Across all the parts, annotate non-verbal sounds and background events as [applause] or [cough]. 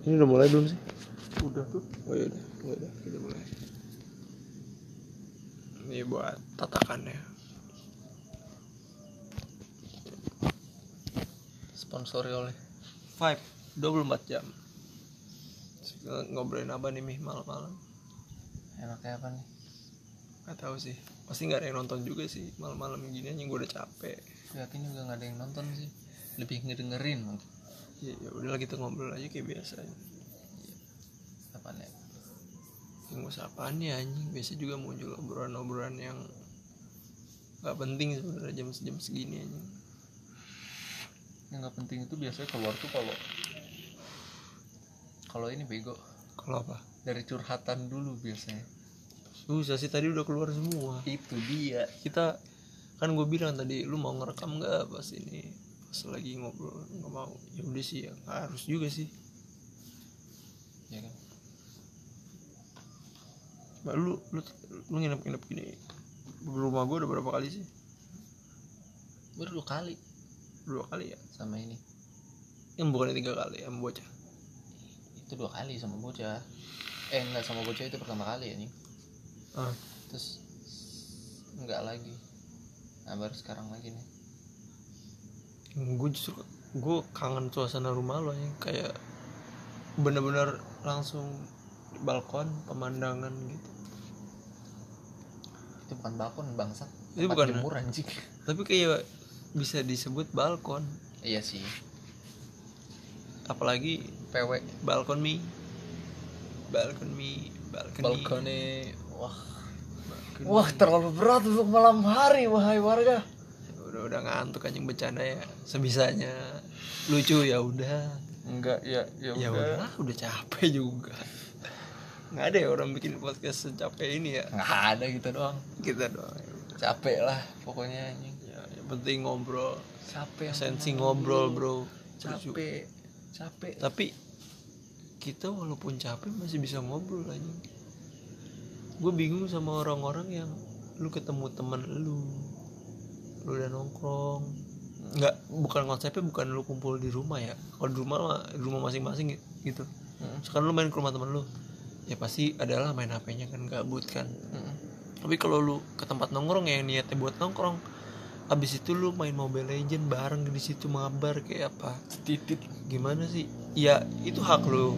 Ini udah mulai belum sih? udah tuh Oh iya udah, oh, udah kita mulai. Ini buat tatakannya. Sponsori oleh Five 24 jam. Ngobrolin apa nih Mih malam-malam? enaknya apa nih Gak tahu sih. Pasti nggak ada yang nonton juga sih malam-malam gini aja gue udah capek. yakin juga nggak ada yang nonton sih lebih ngedengerin mungkin Ya, ya udahlah kita ngobrol aja kayak biasa. apa nih Yang usah apaan ya anjing. Biasa juga muncul obrolan-obrolan yang nggak penting sebenarnya jam-jam segini anjing. yang nggak penting itu biasanya keluar tuh kalau kalau ini bego Kalau apa? dari curhatan dulu biasanya Susah sih tadi udah keluar semua. itu dia Kita kan gue bilang tadi lu mau ngerekam nggak pas ini pas lagi ngobrol nggak mau ya udah sih ya nggak harus juga sih. Ya kan? Mbak, lu lu lu nginep nginep gini rumah gue udah berapa kali sih? Baru dua kali. Dua kali ya? Sama ini. Yang bukan tiga kali yang bocah. Itu dua kali sama bocah. Eh enggak sama bocah itu pertama kali ya nih ah. Terus enggak lagi. Nah baru sekarang lagi nih gue justru gue kangen suasana rumah lo yang kayak bener-bener langsung di balkon pemandangan gitu. Itu bukan balkon bangsat Itu bukan- jemur anjing. [laughs] Tapi kayak bisa disebut balkon. Iya sih. Apalagi PW balkon mi. Balkon mi balkon balkonnya wah. Wah terlalu berat untuk malam hari wahai warga udah udah ngantuk anjing bercanda ya. Sebisanya. Lucu ya udah. Enggak ya ya, ya udah. udah capek juga. Nggak ada ya orang bikin podcast secapek ini ya. Nggak ada gitu doang. Kita doang capek lah pokoknya anjing. Ya, yang penting ngobrol. Capek esensi ngobrol bro. Capek capek. Tapi kita walaupun capek masih bisa ngobrol aja gue bingung sama orang-orang yang lu ketemu temen lu lu udah nongkrong. Nggak bukan konsepnya bukan lu kumpul di rumah ya. Kalau di rumah mah di rumah masing-masing gitu. Mm. sekarang lu main ke rumah temen lu ya pasti adalah main hpnya kan gabut kan. Mm. tapi kalau lu ke tempat nongkrong yang niatnya buat nongkrong habis itu lu main Mobile Legend bareng di situ mabar kayak apa? Titit gimana sih? Ya itu hak lo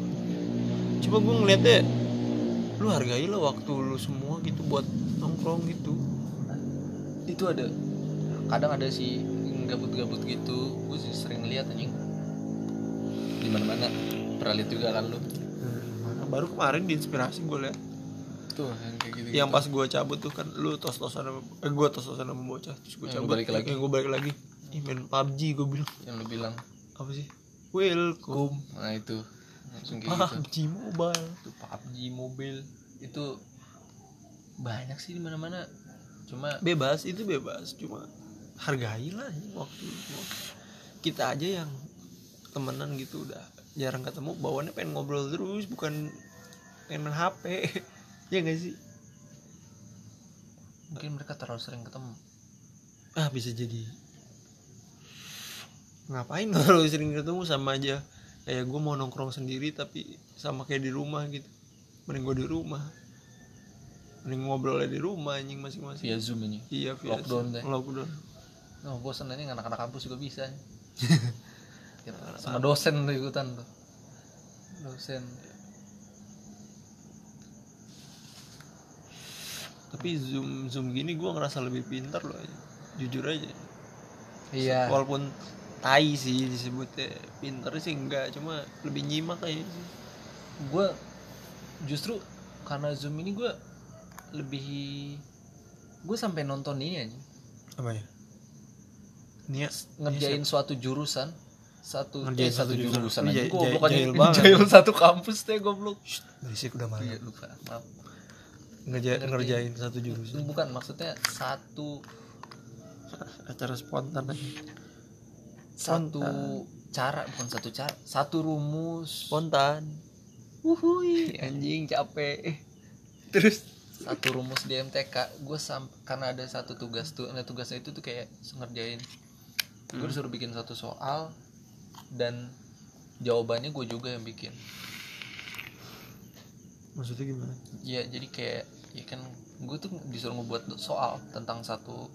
cuma gue ngeliatnya lu hargai lah waktu lu semua gitu buat nongkrong gitu. Itu ada kadang ada sih gabut-gabut gitu. Gue sih sering lihat anjing. Di mana-mana. Pernah lihat juga kan lu. Nah, baru kemarin di inspirasi gue liat tuh yang kayak gitu yang pas gue cabut tuh kan lu tos tosan eh gue tos tosan sama bocah. Terus gue cabut balik lagi. yang gue balik lagi. Ih, main PUBG gue bilang. Yang lu bilang. Apa sih? Welcome. Nah itu. Langsung kayak gitu. PUBG mobile. Itu PUBG mobil itu banyak sih di mana-mana. Cuma bebas itu bebas. Cuma hargailah waktu kita aja yang temenan gitu udah jarang ketemu bawaannya pengen ngobrol terus bukan pengen main HP [laughs] ya gak sih? Mungkin mereka terlalu sering ketemu. Ah bisa jadi. Ngapain [laughs] kalau sering ketemu? Sama aja. Kayak gue mau nongkrong sendiri tapi sama kayak di rumah gitu. Mending gue di rumah. Mending ngobrolnya di rumah anjing masing-masing. Via zoom ini. Iya via Lockdown deh. lockdown oh bosan ini anak-anak kampus juga bisa. Kita [laughs] sama dosen tuh ikutan tuh. Dosen. Tapi zoom zoom gini gue ngerasa lebih pintar loh jujur aja. Iya. Walaupun tai sih disebutnya pintar sih enggak cuma lebih nyimak kayaknya sih. Gue justru karena zoom ini gue lebih gue sampai nonton ini aja. Apa ya niat ngerjain suatu jurusan. Satu Ngerjain eh, satu jurusan. aja jahil- goblok jahil satu kampus teh goblok. Berisik udah Iya, malam lupa. Maaf. Ngerja, Ngerti. ngerjain satu jurusan. Bukan maksudnya satu [laughs] acara spontan aja. Satu cara bukan satu cara. Satu rumus. Spontan. Wuhui [laughs] anjing capek. Terus? Satu rumus di MTK gue sam karena ada satu tugas tuh nah tugasnya itu tuh kayak ngerjain gue disuruh bikin satu soal dan jawabannya gue juga yang bikin. Maksudnya gimana? Ya jadi kayak ya kan gue tuh disuruh ngebuat soal tentang satu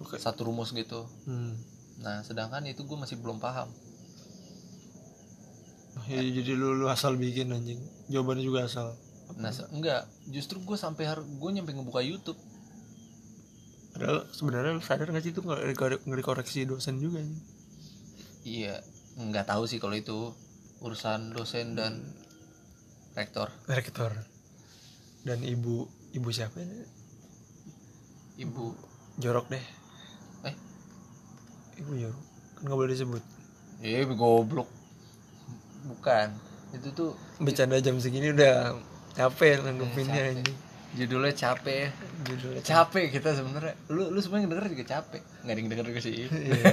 Oke. satu rumus gitu. Hmm. nah sedangkan itu gue masih belum paham. Ya, jadi lu, lu asal bikin anjing. Jawabannya juga asal. Nah enggak. Justru gue sampai harus gue nyampe ngebuka YouTube padahal sebenarnya lu sadar nggak sih itu nggak dikoreksi dosen juga iya nggak tahu sih kalau itu urusan dosen dan rektor. Rektor. Dan ibu ibu siapa ini ibu. Jorok deh. Eh? Ibu jorok. Kan nggak boleh disebut. Iya goblok. Bukan. Itu tuh bercanda jam segini udah capek nanggepinnya capek. Judulnya capek ya. Judulnya capek kita sebenarnya. Lu lu semua yang denger juga capek. Nggak ada yang denger juga sih. Iya.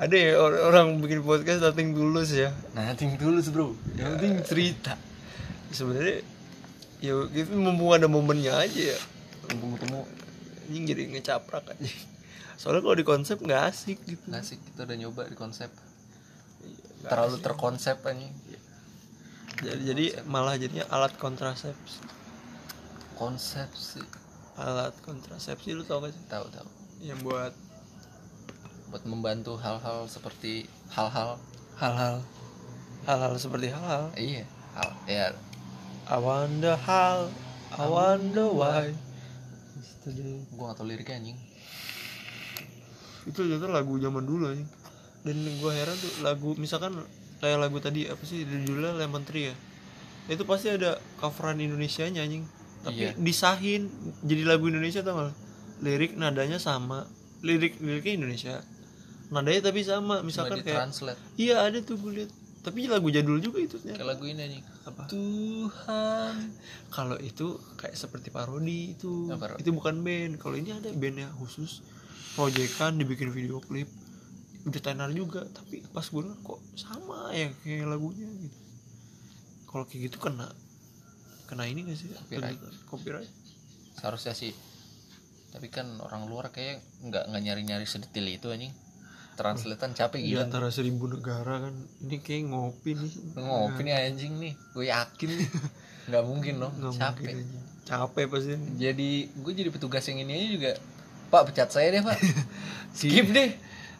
ada ya or- orang bikin podcast nothing tulus ya. Nah ting tulus bro. Yang penting cerita. Sebenarnya ya itu mumpung ada momennya aja ya. Mumpung ketemu. Anjing jadi ngecaprak aja. Soalnya kalau di konsep nggak asik gitu. Nggak sih kita udah nyoba di konsep. Nggak terlalu asik. terkonsep anjing jadi, jadi malah jadinya alat kontrasepsi konsep sih alat kontrasepsi lu tau gak sih? Tahu tahu yang buat buat membantu hal-hal seperti hal-hal. Hal-hal. Hal-hal seperti hal-hal. Iya. Hal ya I wonder how I wonder why. Yesterday. gua gak tau liriknya anjing. Itu ternyata lagu zaman dulu aja dan gue heran tuh lagu misalkan kayak lagu tadi apa sih judulnya Lemon Tree ya? Itu pasti ada coveran Indonesia nya anjing tapi Iya. disahin jadi lagu Indonesia gak lirik nadanya sama. Lirik liriknya Indonesia. Nadanya tapi sama misalkan kayak translate. Iya ada tuh gue liat. Tapi lagu jadul juga itu kayak lagu ini anjing. Apa? Tuhan. Kalau itu kayak seperti parodi itu. Parodi. itu bukan band. Kalau ini ada bandnya khusus. Proyekan dibikin video klip. Udah tenar juga. Tapi pas gue denger kok sama ya kayak lagunya gitu. Kalau kayak gitu kena kena ini gak sih? Copyright. Copyright? Seharusnya sih. Tapi kan orang luar kayak nggak nggak nyari nyari sedetail itu anjing. Translatean capek di gila. antara seribu negara kan. Ini kayak ngopi nih. Ngopi nih anjing nih. Gue yakin nih. [laughs] Nggak mungkin dong nggak capek. mungkin capek pasti. Jadi gue jadi petugas yang ini aja juga. Pak pecat saya deh pak. Si- [laughs] skip deh.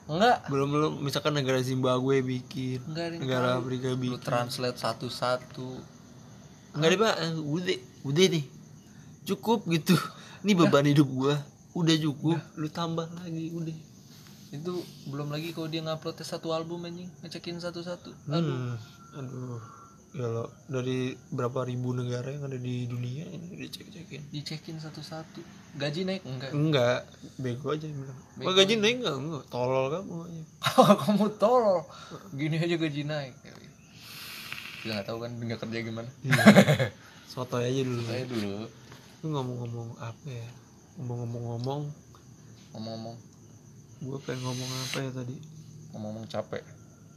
Enggak belum belum. Misalkan negara Zimbabwe bikin Enggak negara. Afrika lu bikin. translate satu-satu Enggak deh pak, Eh, udah, udah nih, cukup gitu. Ini beban hidup gua, udah cukup. Lu tambah lagi, udah. itu belum lagi kalau dia nguploadnya satu album anjing. Ngecekin satu-satu. Aduh Hmm, aduh, ya lo dari berapa ribu negara yang ada di dunia ini dicek-cekin. dicekin satu-satu. Gaji naik enggak? Enggak, bego aja bilang. Bego gaji naik enggak? Enggak, tolol kamu aja. [laughs] kamu tolol gini aja gaji naik kita nggak tahu kan dunia kerja gimana [laughs] Sotoy aja dulu. saya dulu Lu ngomong-ngomong apa ya? Ngomong-ngomong, ngomong-ngomong gua pengen ngomong apa ya tadi? ngomong-ngomong capek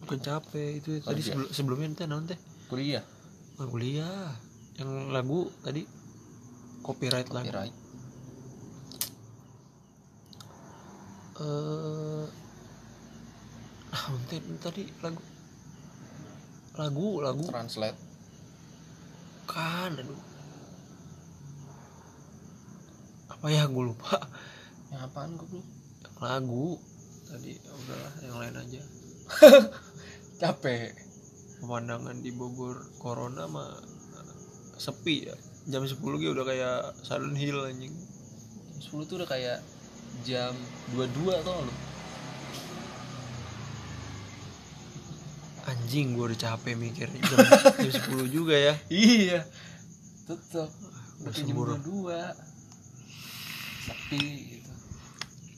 Bukan capek itu tadi Kerja. sebelum sebelumnya naon teh? kuliah Bukan kuliah. Yang lagu tadi copyright lagu. kira eh ah bentar, bentar tadi lagu lagu lagu. Translate. Kan aduh. Apa ya gue lupa. Yang apaan gue belum lagu. Tadi ya udahlah yang lain aja. [laughs] Capek. Pemandangan di Bogor corona mah sepi ya. Jam 10 gitu udah kayak Silent Hill anjing. 10 tuh udah kayak jam 22 tau lu anjing gue udah capek mikir. Jam, [laughs] jam 10 juga ya. Iya. Tetep. Udah jam. 22 sepi gitu.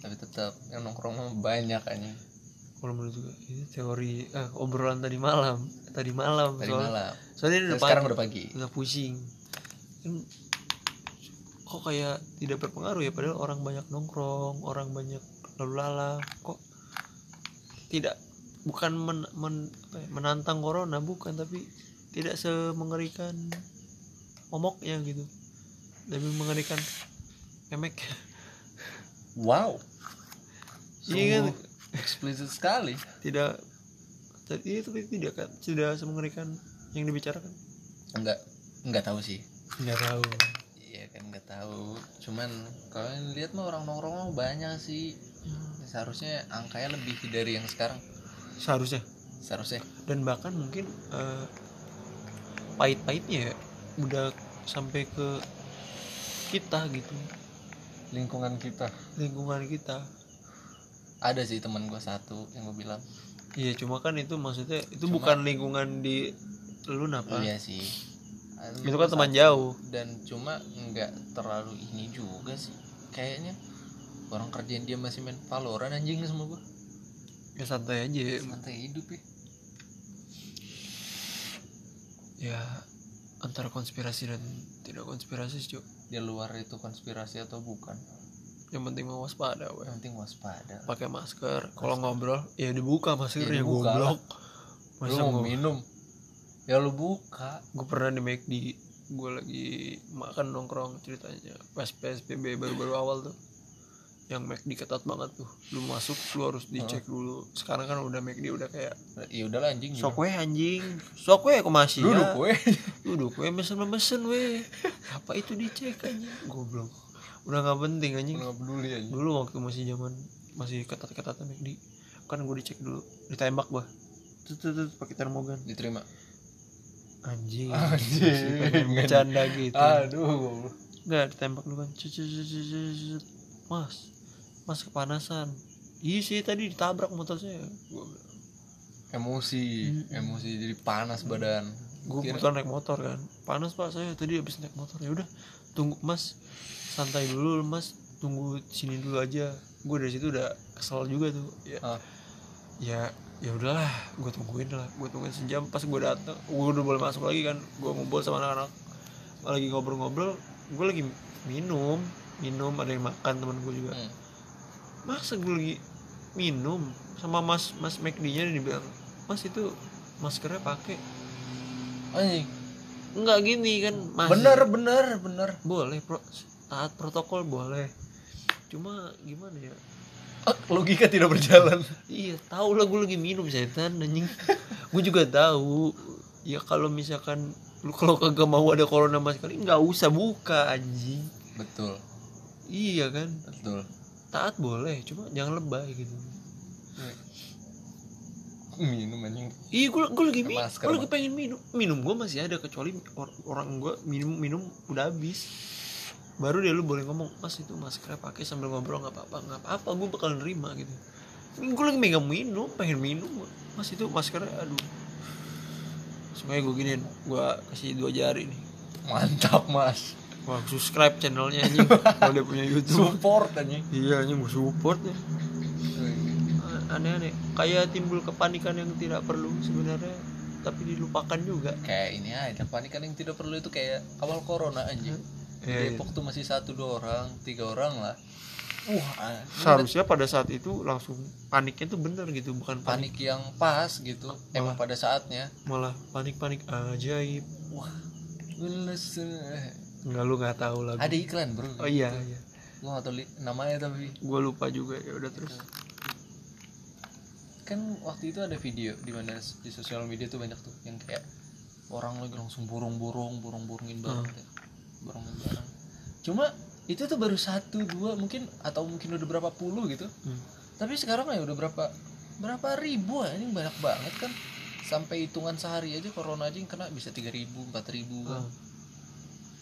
Tapi tetap yang nongkrong banyak anjing. Kalau menurut gue ini teori ah, obrolan tadi malam. Tadi malam dari soal- malam. soalnya udah sekarang pagi. udah pagi. Udah pusing. Kan kok kayak tidak berpengaruh ya? Padahal orang banyak nongkrong orang banyak lalu lalang kok tidak bukan men- men- apa ya, menantang corona bukan tapi tidak semengerikan momoknya gitu. Lebih mengerikan memek. Wow. Iya kan? Eksplisit sekali. Tidak tadi itu tidak kan? Sudah semengerikan yang dibicarakan. Enggak enggak tahu sih. Nggak tahu. Iya kan enggak tahu. Cuman kalau yang lihat mah orang nongkrong banyak sih. Seharusnya angkanya lebih dari yang sekarang seharusnya. Seharusnya. Dan bahkan mungkin eh, pahit-pahitnya ya udah sampai ke kita gitu. Lingkungan kita. Lingkungan kita. Ada sih teman gua satu yang gua bilang. Iya cuma kan itu maksudnya itu Cuma- bukan lingkungan di lu napa? Iya sih. Itu kan teman jauh. Dan cuma nggak terlalu ini juga sih. Kayaknya orang kerjaan dia masih main Valorant anjing sama gua ya santai aja. Santai hidup ya. Ya antara konspirasi dan tidak konspirasi sih Cuk. di luar itu konspirasi atau bukan? Yang penting mau waspada weh. yang penting waspada. Pakai masker. Kalau ngobrol ya dibuka maskernya Ya, dibuka goblok. lu masa mau gua minum? Ya lu buka. Gue pernah di McD gue lagi makan nongkrong ceritanya. Pas PSBB baru-baru awal tuh yang McD ketat banget tuh. Lu masuk lu harus dicek dulu. Sekarang kan udah McD udah kayak ya udahlah anjing. Sok weh anjing. Sok weh aku masih duduk ya. gue [laughs] duduk weh mesen mesen weh apa itu dicek anjing? Goblok. Udah nggak penting anjing. Nggak peduli anjing. Dulu waktu masih zaman masih ketat-ketat McD kan gue dicek dulu. Ditembak gua. Tuh tuh tuh pakai termogan. Diterima. Anjing. Anjing. [laughs] Bercanda gitu. Aduh nggak ditembak dulu kan cet, cet, cet. mas mas kepanasan. Iya sih tadi ditabrak motor saya. Gua emosi Mm-mm. emosi jadi panas badan. Gue kebetulan naik motor kan. Panas pak saya tadi habis naik motor. Ya udah tunggu mas. Santai dulu mas. Tunggu sini dulu aja. Gue dari situ udah kesel juga tuh. Ya Ah. ya ya udahlah gue tungguin lah. Gue tungguin sejam pas gue datang gue udah boleh masuk lagi kan. Gue ngumpul sama anak-anak. Lagi ngobrol-ngobrol gue lagi minum. Minum ada yang makan teman gue juga. Hmm. Masa gue lagi minum sama mas mas McD nya dibilang mas itu maskernya pakai. Anjing. Enggak gini kan masih bener bener bener. Boleh pro, taat protokol boleh. Cuma gimana ya? Ah, logika tidak berjalan. Iya tahu lah gue lagi minum setan anjing. [laughs] Gue juga tahu ya kalau misalkan lu kalau kagak mau ada corona sama sekali nggak usah buka anjing. Betul. Iya kan? Betul taat boleh cuma jangan lebay gitu. Minum anjing. Iya gue gue lagi minum Masker, gue lagi pengen minum. Minum gue masih ada kecuali or- orang gue minum minum udah habis. Baru dia lu boleh ngomong mas itu maskernya pakai sambil ngobrol nggak apa-apa nggak apa-apa gue bakal nerima gitu. Gue lagi megang minum pengen minum mas itu maskernya aduh. Semuanya gue giniin gue kasih dua jari nih. Mantap mas wah subscribe channelnya anjing [laughs] kalau dia punya YouTube. Support anjing. Iya anjing gue support ya aneh-aneh. Kayak timbul kepanikan yang tidak perlu sebenarnya tapi dilupakan juga. Kayak ini aja panikan yang tidak perlu itu kayak awal corona anjing. Iya, Depok tuh masih satu dua orang tiga orang lah. Wah ini seharusnya pada saat itu langsung paniknya tuh bener gitu bukan panik, panik yang pas gitu emang pada saatnya. Malah panik-panik ajaib. Wah lulus nggak lu nggak tahu lagi ada iklan bro. Oh iya iya. Gua gak tau li- namanya tapi. Gue lupa juga ya udah terus. Kan waktu itu ada video di mana di sosial media tuh banyak tuh yang kayak orang lagi langsung burung-burung burung-burungin barang Hmm. burungin barang cuma itu tuh baru satu dua mungkin atau mungkin udah berapa puluh gitu. Hmm. tapi sekarang ya udah berapa berapa ribu ya ini banyak banget kan. Sampai hitungan sehari aja corona aja yang kena bisa tiga ribu empat ribu Hmm.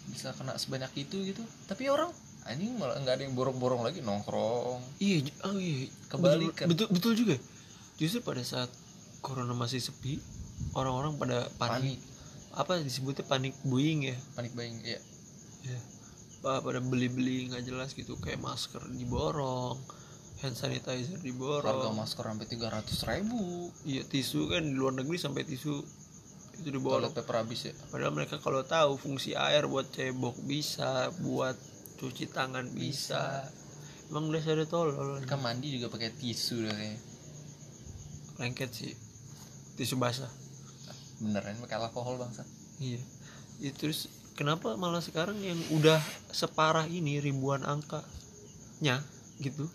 Bisa kena sebanyak itu gitu. Tapi orang anjing malah nggak ada yang borong-borong lagi nongkrong. Iya oh iya. Kebalikan. betul, betul betul juga. Justru pada saat corona masih sepi orang-orang pada panik, panik. Apa disebutnya panik buying ya? Panik buying ya ya Pa- pada beli-beli nggak jelas gitu. Kayak masker diborong hand sanitizer harga diborong masker sampai tiga ratus ribu. Iya tisu kan di luar negeri sampai tisu itu diborong toilet paper habis ya? Padahal mereka kalau tahu fungsi air buat cebok bisa buat cuci tangan bisa, emang udah ada tolol. Mereka mandi juga pakai tisu dah kayaknya. Lengket sih. Tisu basah. Beneran pakai alkohol bangsa iya. Ya, terus kenapa malah sekarang yang udah separah ini ribuan angkanya gitu?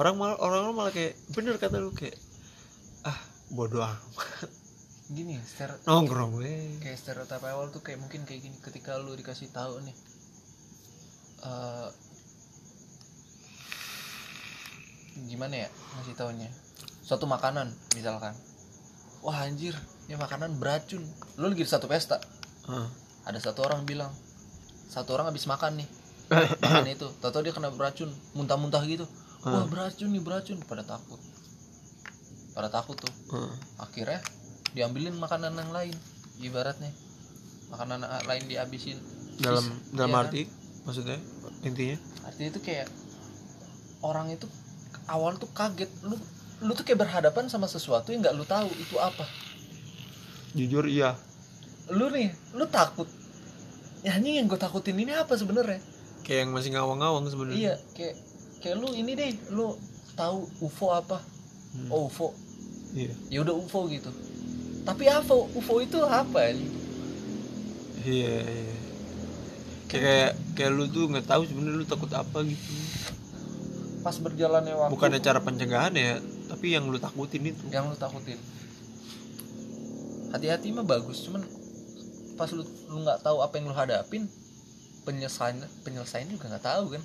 Orang malah orang malah kayak bener kata lu kayak ah bodoh amat gini ster nongkrong weh. kayak stereotip awal tuh kayak mungkin kayak gini ketika lu dikasih tahu nih eh gimana ya ngasih taunya? Suatu makanan misalkan. Wah anjir ini makanan beracun. Lu lagi di satu pesta. Hah. ada satu orang bilang satu orang habis makan nih [coughs] makan itu. Tahu dia kena beracun muntah-muntah gitu. Wah Hah. beracun nih beracun. Pada takut. Pada takut tuh. Hah. akhirnya diambilin makanan yang lain ibaratnya. Makanan lain dihabisin. Dalam Sis- dalam iya kan? arti maksudnya intinya? Artinya itu kayak orang itu awal tuh kaget. Lu lu tuh kayak berhadapan sama sesuatu yang nggak lu tahu itu apa. Jujur iya. Lu nih lu takut. Ya anjing yang gue takutin ini apa sebenarnya? Kayak yang masih ngawang-ngawang sebenarnya. Iya kayak kayak lu ini deh lu tahu UFO apa? Hmm. oh UFO iya. Ya udah UFO gitu tapi apa UFO itu apa anjing? iya iya. Kayak kayak lu tuh nggak tahu sebenarnya lu takut apa gitu. Pas berjalannya waktu bukannya cara pencegahan ya tapi yang lu takutin itu. Yang lu takutin. Hati-hati mah bagus cuman pas lu lu nggak tahu apa yang lu hadapin penyelesaian penyelesaian juga nggak tahu kan?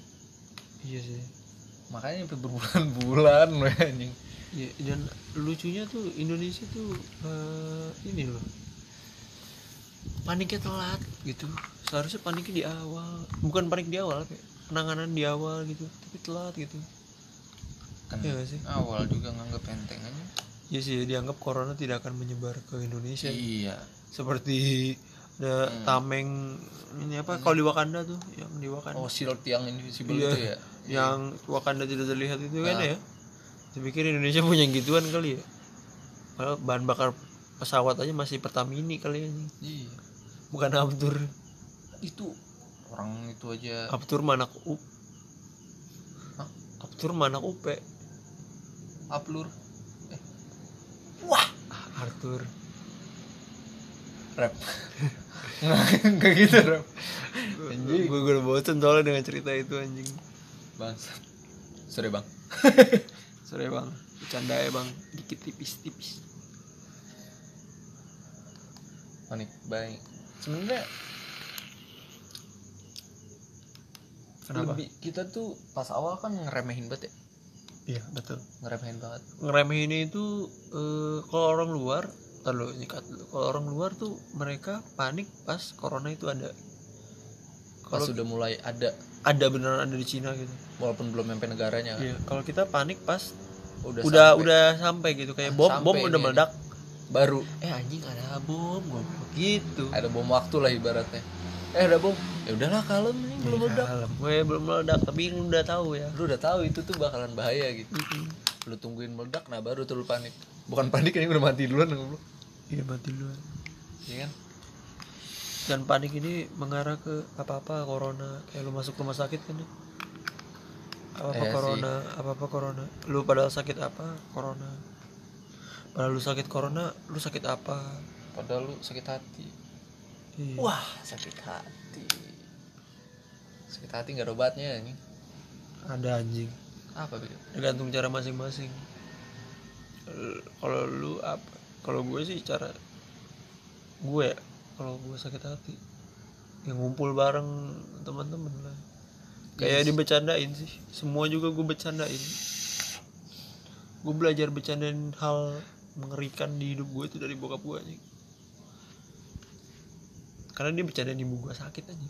Iya sih. Makanya berbulan-bulan [laughs] anjing. Iya, dan lucunya tuh Indonesia tuh eh, ini loh. Paniknya telat gitu. Seharusnya paniknya di awal. Bukan panik di awal kayak penanganan di awal gitu tapi telat gitu. Kan nggak sih? awal juga nganggep enteng aja. Ya sih dianggap corona tidak akan menyebar ke Indonesia. Iya. Seperti ada Hmm. tameng ini apa kalau di Wakanda tuh yang di Wakanda. Oh shield yang invisible Iya. itu ya? yang Wakanda tidak terlihat itu kan Ah. ya? saya pikir Indonesia punya gituan kali ya. Padahal bahan bakar pesawat aja masih Pertamini kali ya. Iya. Bukan Aptur itu orang itu aja. Aptur mana U? Hah? Aptur mana UP uplur Ah, Arthur. Rap. [laughs] Nggak gitu rap. Gue gue udah bosen soalnya dengan cerita itu anjing. Bang sorry bang [laughs] sorry bang. Bercanda ya bang. Dikit tipis tipis panik baik. Sebenarnya kenapa? lebih kita tuh pas awal kan ngeremehin banget ya? Iya betul. Ngeremehin banget. Ngeremehin itu eh, kalau orang luar ntar lu nyikat dulu. Kalau orang luar tuh mereka panik pas corona itu ada. Pas kalau sudah mulai ada ada beneran ada di Cina gitu. Walaupun belum sampai negaranya kan. iya kalau kita panik pas udah udah sampai. udah sampai gitu kayak bom Sampai bom ini. udah meledak. Baru. Eh anjing ada bom gua gitu. Ada bom waktu lah ibaratnya. Eh ada bom. Ya udahlah kalem ini belum meledak. Kalem. Gue belum meledak tapi lu udah tahu ya. Lu udah tahu itu tuh bakalan bahaya gitu. Lu tungguin meledak nah baru tuh lu panik. Bukan panik ini udah mati duluan lu iya mati duluan. Iya kan dan panik ini mengarah ke apa apa corona. Kayak lu masuk rumah sakit kan ya apa apa Iya sih. corona apa apa corona. Lu padahal sakit apa? Corona. Padahal lu sakit corona lu sakit apa? Padahal lu sakit hati. Iya. wah sakit hati. Sakit hati nggak ada obatnya ini. Ada anjing. Apa beda tergantung cara masing-masing. Kalau lu apa kalau gue sih cara gue ya kalau gue sakit hati yang ngumpul bareng teman-teman lah. Kayak Yes. dibecandain sih. Semua juga gue bercandain gue belajar bercandain hal mengerikan di hidup gue itu dari bokap gue anjing. Karena dia bercandain ibu gue sakit aja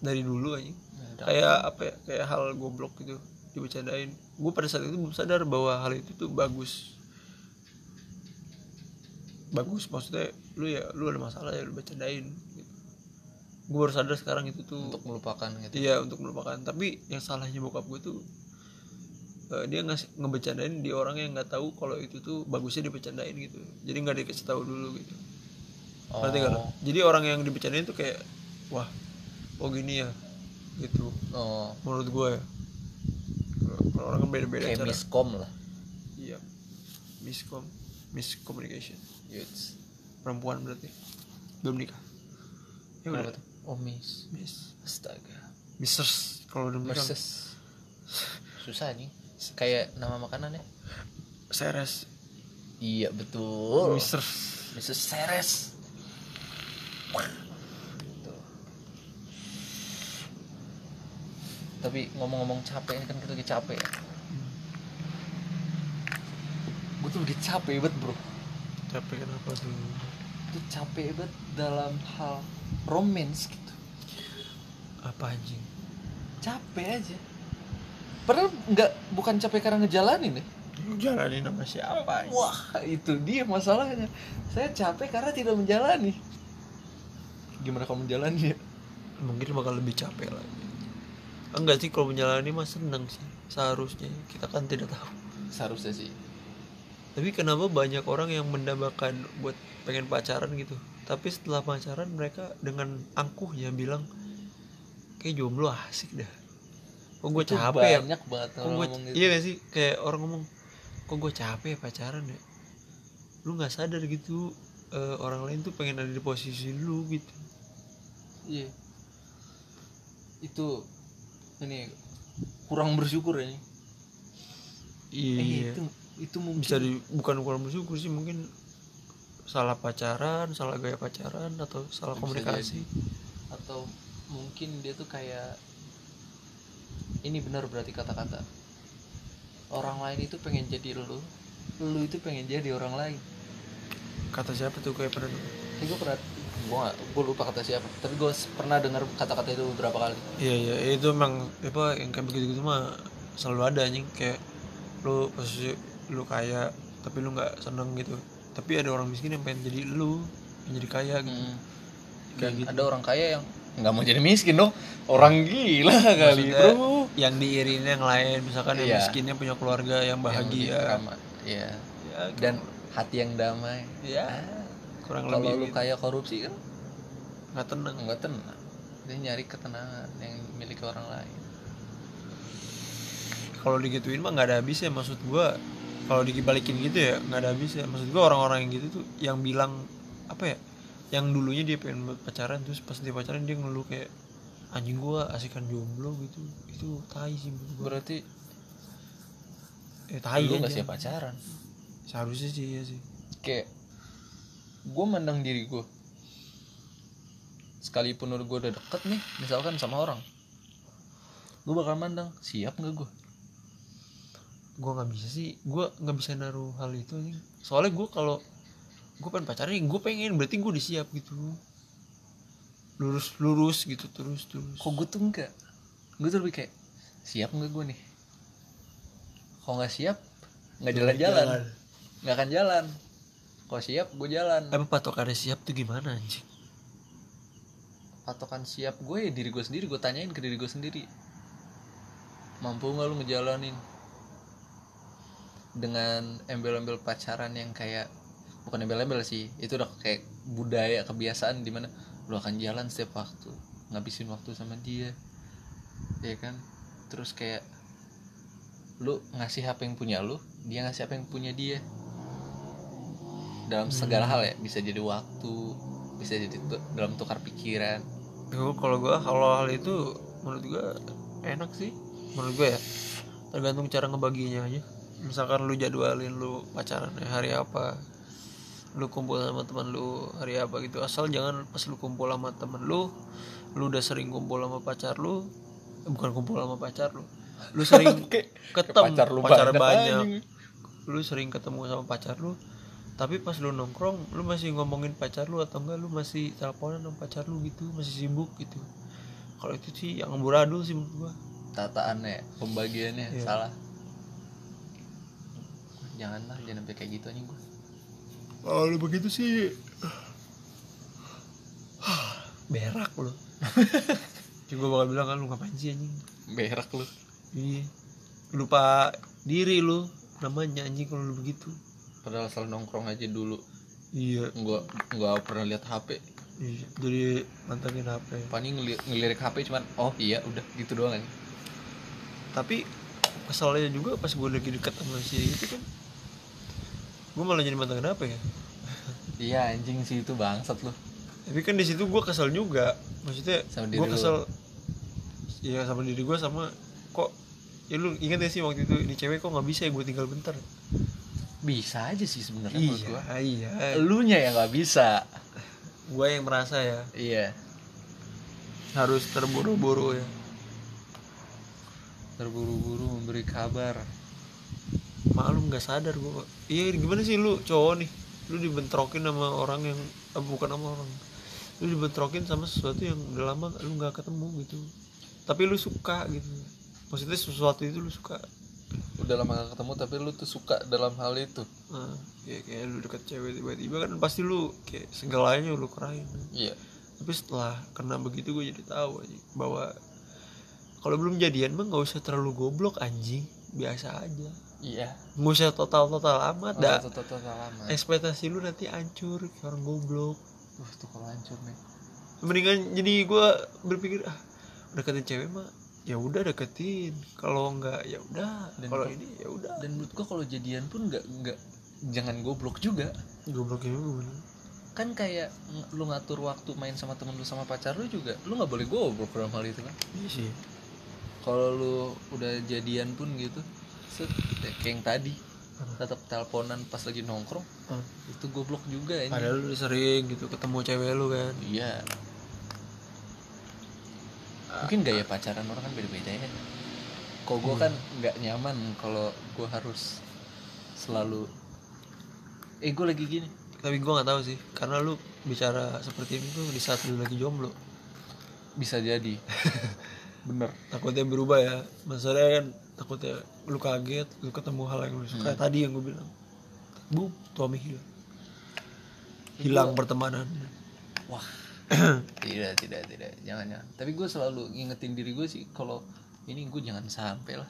dari dulu anjing. Kayak apa ya? Kayak hal goblok gitu dibercandain gue pada saat itu belum sadar bahwa hal itu tuh bagus bagus maksudnya lu ya lu ada masalah ya lu bercandain gitu. gue baru sadar sekarang itu tuh. Untuk melupakan gitu. Iya untuk melupakan. Tapi yang salahnya bokap gue tuh eh, dia ngasih ngebecandain di orang yang nggak tahu kalau itu tuh bagusnya dibecandain gitu. Jadi nggak dikasih tahu dulu gitu. Ngerti nggak lo? oh, jadi orang yang dibecandain tuh kayak wah oh gini ya gitu. Oh. Menurut gue ya. Kalau- kalau orang kan beda-beda kayak cara. miskom lah. Iya. Miscom miscommunication. Yuts. perempuan berarti. Belum nikah. Ya udah. Tuh? oh mis miss. Astaga. Misters kalau udah nikah susah nih. Kayak nama makanannya? Seres. Iya betul. Mister Mrs. Seres. Tapi ngomong-ngomong capek ini kan kita lagi capek ya gue tuh lagi capek banget bro. Capek kenapa tuh? Tuh capek banget dalam hal romance gitu. Apa anjing? Capek aja. Padahal nggak bukan capek karena ngejalanin ya. Lu jalanin sama siapa wah itu dia masalahnya. Saya capek karena tidak menjalani. Gimana kamu menjalani ya? Mungkin bakal lebih capek lagi. Enggak sih kalau menjalani mah seneng sih. Seharusnya. Kita kan tidak tahu. Seharusnya sih tapi kenapa banyak orang yang mendambakan buat pengen pacaran gitu? Tapi setelah pacaran mereka dengan angkuhnya bilang kayak jomblo asik dah. Kok gue capek ya? banyak banget kok orang gue ngomong gitu. iya gak sih? Kayak orang ngomong kok gue capek ya pacaran ya? Lu nggak sadar gitu eh, orang lain tuh pengen ada di posisi lu gitu. Iya. Itu ini kurang bersyukur ya iya. Eh, itu itu mungkin bisa di bukan kurang bersyukur sih mungkin salah pacaran salah gaya pacaran atau salah Bisa komunikasi. atau mungkin dia tuh kayak ini benar berarti kata-kata. Orang lain itu pengen jadi lu lu itu pengen jadi orang lain. Kata siapa tuh kayak pernah? Ini gue pernah gue gak, gue lupa kata siapa. Tapi gue pernah dengar kata-kata itu beberapa kali. Iya iya. Itu emang apa yang kayak begitu gitu mah selalu ada anjing. Kayak lu posisi lu kaya tapi lu nggak seneng gitu. Tapi ada orang miskin yang pengen jadi lu pengen jadi kaya gitu. Hmm. kayak dan gitu. ada orang kaya yang nggak mau jadi miskin dong. Orang gila kali Maksudnya, bro. yang diirinnya yang lain misalkan yang Iya. miskinnya punya keluarga yang Yang bahagia. ramah. Iya. ya, dan hati yang damai. Ya Ah, kurang kalau lebih lu gitu. kaya korupsi kan? Nggak tenang. Nggak tenang. Dia nyari ketenangan yang milik orang lain. Kalau digituin mah nggak ada habisnya maksud gua kalau dibalikin gitu ya nggak ada habisnya. Maksud gua orang-orang yang gitu tuh yang bilang apa ya yang dulunya dia pengen pacaran terus pas dia pacaran dia ngeluh kayak anjing gua asikan jomblo gitu. Itu tai sih gua. Berarti eh tai lu siap pacaran? Seharusnya sih iya sih. Kayak gue mandang diri gue sekalipun udah gue udah deket nih misalkan sama orang gue bakal mandang siap nggak gue gua nggak bisa sih gua nggak bisa naruh hal itu anjing. Soalnya gua kalau gua pengen pacaran gue pengen berarti gua udah siap gitu. Lurus lurus gitu terus terus. Kok gue tuh enggak gue tuh lebih kayak siap nggak gue nih? Kalau nggak siap nggak jalan-jalan. nggak akan jalan. Kalau siap gue jalan. Emang patokannya siap tuh gimana anjing? patokan siap gue ya diri gue sendiri gue tanyain ke diri gue sendiri. Mampu nggak lu ngejalanin dengan embel-embel pacaran yang kayak bukan embel-embel sih itu udah kayak budaya kebiasaan di mana lu akan jalan setiap waktu ngabisin waktu sama dia ya kan? Terus kayak lu ngasih apa yang punya lu dia ngasih apa yang punya dia. Dalam segala hal ya bisa jadi waktu bisa jadi tu- dalam tukar pikiran. Gue kalau gue kalau hal itu menurut gue enak sih menurut gue ya. Tergantung cara ngebaginya aja misalkan lu jadwalin lu pacaran hari apa lu kumpul sama teman lu hari apa gitu. Asal jangan pas lu kumpul sama temen lu lu udah sering kumpul sama pacar lu eh, bukan kumpul sama pacar lu. Lu [laughs] sering ketemu pacar lu pacar banyak banyak. lu sering ketemu sama pacar lu tapi pas lu nongkrong lu masih ngomongin pacar lu atau enggak lu masih teleponan sama pacar lu gitu masih sibuk gitu. Kalau itu sih yang amburadul sih menurut gua. Tataannya pembagiannya Iya. salah janganlah jangan sampai kayak gitu anjing gue kalau lu begitu sih berak lu. [laughs] Juga bakal bilang kan lu ngapain sih anjing? Berak lu. Iya. Lupa diri lu namanya anjing kalau lu begitu. Padahal selalu nongkrong aja dulu. Iya. Nggak nggak pernah lihat HP iya. jadi mantengin HP paling ngeli- ngelirik HP cuman oh iya udah gitu doang kan tapi kesalnya juga pas gue lagi deket sama si itu kan gue malah jadi mantan kenapa ya? Iya anjing sih itu bangsat lu. Tapi kan di situ gue kesel juga. Maksudnya gue lu. kesel. Iya sama diri gue sama kok ya lu ingat ya sih waktu itu ini cewek kok nggak bisa ya gue tinggal bentar? Bisa aja sih sebenarnya iya gua. iya. Elunya yang nggak bisa. Gue yang merasa ya. Iya. Harus terburu-buru ya. Terburu-buru memberi kabar maklum nggak sadar gue iya gimana sih lu cowok nih? Lu dibentrokin sama orang yang eh, bukan sama orang. Lu dibentrokin sama sesuatu yang udah lama lu nggak ketemu gitu. Tapi lu suka gitu. Maksudnya sesuatu itu lu suka. Udah lama gak ketemu tapi lu tuh suka dalam hal itu. Nah, ya kayak lu deket cewek tiba-tiba kan pasti lu kayak segalanya lu kerain iya. Tapi setelah kena begitu gue jadi tahu aja bahwa kalau belum jadian mah nggak usah terlalu goblok anjing. Biasa aja iya. Nggak usah total total amat dah. Total total lama ekspektasi lu nanti hancur orang goblok. Wah, tuh kalau hancur nih. Mendingan jadi gue berpikir ah deketin cewek mah ya udah deketin. Kalau enggak ya udah. Dan kalau ini ya udah. dan menurut gua kalau jadian pun nggak nggak jangan goblok juga. Gobloknya gimana kan kayak lu ngatur waktu main sama temen lu sama pacar lu juga lu nggak boleh goblok dalam hal itu kan? Iya sih. Kalau lu udah jadian pun gitu set, kayak yang tadi. Tetap teleponan pas lagi nongkrong. Ah. itu goblok juga ini padahal lu sering gitu ketemu cewek lu kan? Iya. Mungkin gaya pacaran orang kan beda-beda ya. Kok gue kan nggak nyaman kalau gue harus selalu eh gue lagi gini. Tapi gue nggak tahu sih karena lu bicara seperti ini tuh di saat lu lagi jomblo. Bisa jadi. [laughs] Bener. Takutnya berubah ya. Masalahnya kan takutnya lu kaget lu ketemu hal yang lu suka. Hmm. tadi yang gue bilang. Bu Tommy hilang. Hilang pertemanan. Wah. [clears throat] Tidak tidak tidak. Jangan jangan. Tapi gue selalu ngingetin diri gue sih kalau ini gue jangan sampai lah.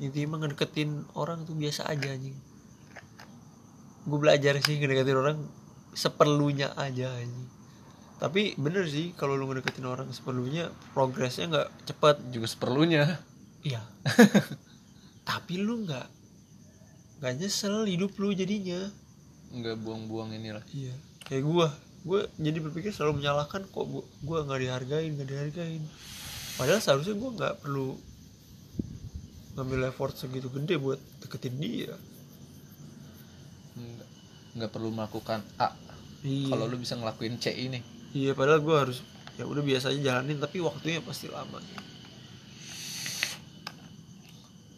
Intinya mah ngedeketin orang tuh biasa aja anjing. Gue belajar sih ngedeketin orang seperlunya aja anjing. Tapi bener sih kalau lu ngedeketin orang seperlunya progresnya nggak cepet. Juga seperlunya iya. [laughs] Tapi lu nggak nggak nyesel hidup lu jadinya. Nggak buang-buang inilah. Iya. Kayak gua gue jadi berpikir selalu menyalahkan kok gua gua nggak dihargain nggak dihargain. Padahal seharusnya gua nggak perlu ngambil effort segitu gede buat deketin dia. Nggak nggak perlu melakukan A. Iya. Kalau lu bisa ngelakuin C ini. Iya padahal gua harus ya udah biasa aja jalanin tapi waktunya pasti lama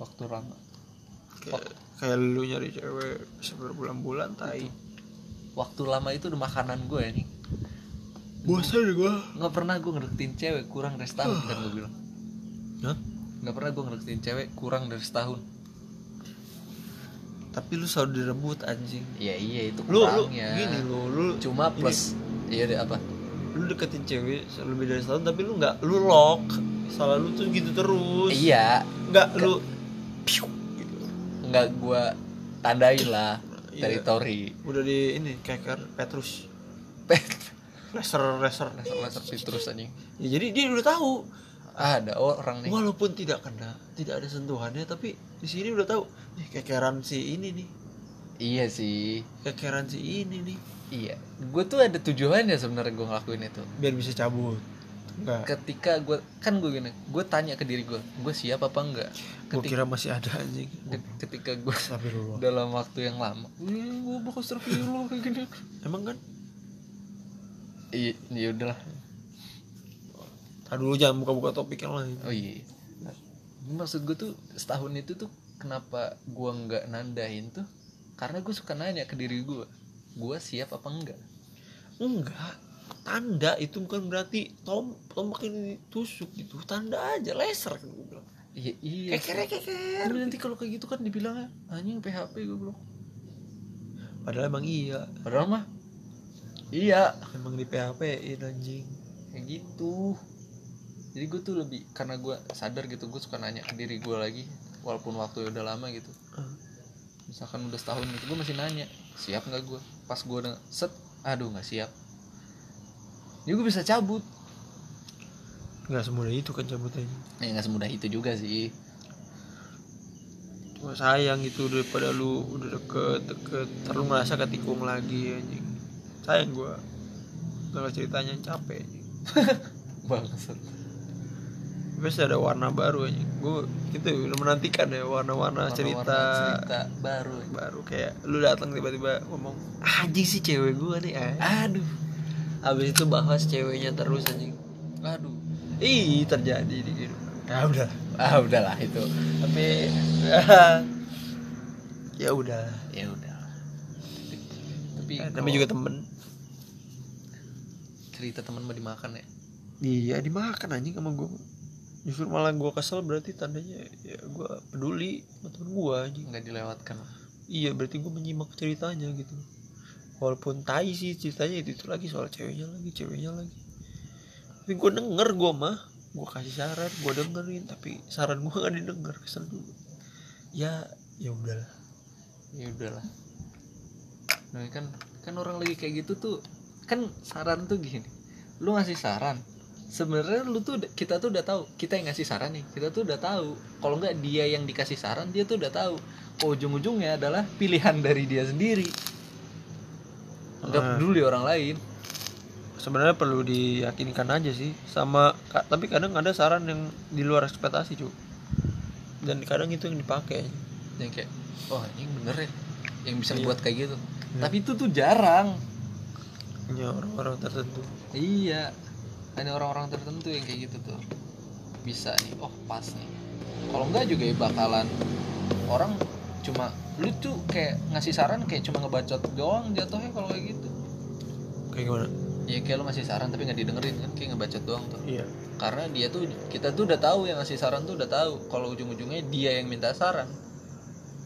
waktu lama kayak, kayak lu nyari cewek berbulan-bulan tai. Waktu lama itu udah makanan gue nih bosan deh gua. Nggak pernah gue ngedeketin cewek kurang dari setahun kan gue bilang. Hah? nggak pernah gue ngedeketin cewek kurang dari setahun. Tapi lu selalu direbut anjing. Iya iya itu lu lu kurangnya. gini lu lu cuma plus iya deh apa? lu deketin cewek lebih dari setahun tapi lu nggak lu lock. Salah lu tuh gitu terus. Iya. Nggak lu piu, gitu. nggak gue tandain lah Iya. teritori. Udah di ini keker Petrus. [laughs] Pet laser laser laser laser terus anjing. Ya, jadi dia udah tahu. Ada orang nih. Walaupun tidak kena tidak ada sentuhannya tapi di sini udah tahu. Nih kekeran si ini nih. Iya sih. Kekeran si ini nih. Iya. Gue tuh ada tujuannya sebenarnya gue ngelakuin itu. Biar bisa cabut enggak ketika gue kan gue gini gue tanya ke diri gue gue siap apa enggak? Ketika, kira masih ada anjing. Ketika gue [laughs] dalam waktu yang lama "Ih, gue bakal astagfirullah kayak gini. Emang kan? Iya ya udahlah. Dulu jangan buka-buka topik yang lain. Oh iya. Maksud gue tuh setahun itu tuh kenapa gue nggak nandain tuh? Karena gue suka nanya ke diri gue gue siap apa enggak? Enggak tanda itu bukan berarti tom tombak ini ditusuk gitu. Tanda aja laser kan gue bilang. Iya iya keker keker. Nanti kalau kayak gitu kan dibilangnya anjing PHP gue bilang. Padahal emang iya. Padahal mah iya. Emang di PHP in anjing. Kayak gitu. Jadi gue tuh lebih karena gue sadar gitu gue suka nanya ke diri gue lagi walaupun waktu udah lama gitu. Misalkan udah setahun gitu gue masih nanya siap nggak gue pas gue udah set. Aduh nggak siap ya gue bisa cabut. Nggak semudah itu kan cabutannya ya nggak semudah itu juga sih. Cuma sayang gitu daripada lu udah deket deket terus merasa ketikung lagi anjing. Sayang gua. Kalau ceritanya capek anjing. [laughs] bangsat. Pasti ada warna baru aja gue gitu menantikan ya warna-warna Warna-warna cerita. cerita baru baru kayak lu datang tiba-tiba ngomong anjing sih cewek gue nih ah." aduh habis itu bahas ceweknya terus anjing. Aduh. Ih terjadi di kehidupan ya udah. Ah udahlah itu. Tapi [laughs] ya udah. Ya udah. Tapi Eh, namanya juga temen. Cerita teman mau dimakan ya? Iya dimakan anjing sama gue justru malah gue kesel berarti tandanya ya gue peduli sama temen gue anjing. Nggak dilewatkan. Iya berarti gue menyimak ceritanya gitu walaupun tai sih ceritanya itu, itu lagi soal ceweknya lagi ceweknya lagi. Tapi gue denger gue mah gue kasih saran gue dengerin tapi saran gue gak didengar kesel juga ya ya udahlah. Ya udahlah. Nah kan kan orang lagi kayak gitu tuh kan saran tuh gini. Lu ngasih saran sebenarnya lu tuh kita tuh udah tahu kita yang ngasih saran nih kita tuh udah tahu. Kalau nggak dia yang dikasih saran dia tuh udah tahu. Oh, ujung-ujungnya adalah pilihan dari dia sendiri nggak Ah. peduli orang lain sebenarnya perlu diyakinkan aja sih sama tapi kadang ada saran yang di luar ekspektasi cuy dan kadang itu yang dipakai yang kayak oh ini bener ya yang bisa Iya. buat kayak gitu Iya. tapi itu tuh jarang ya orang-orang tertentu Iya, hanya orang-orang tertentu yang kayak gitu tuh bisa nih. Oh pas nih. Kalau enggak juga ya bakalan orang cuma lu tuh kayak ngasih saran kayak cuma ngebacot doang jatuhnya kalau kayak gitu. kayak gimana Ya kayak lu ngasih saran tapi nggak didengerin kan kayak ngebacot doang tuh. iya Karena dia tuh kita tuh udah tahu yang ngasih saran tuh udah tahu kalau ujung-ujungnya dia yang minta saran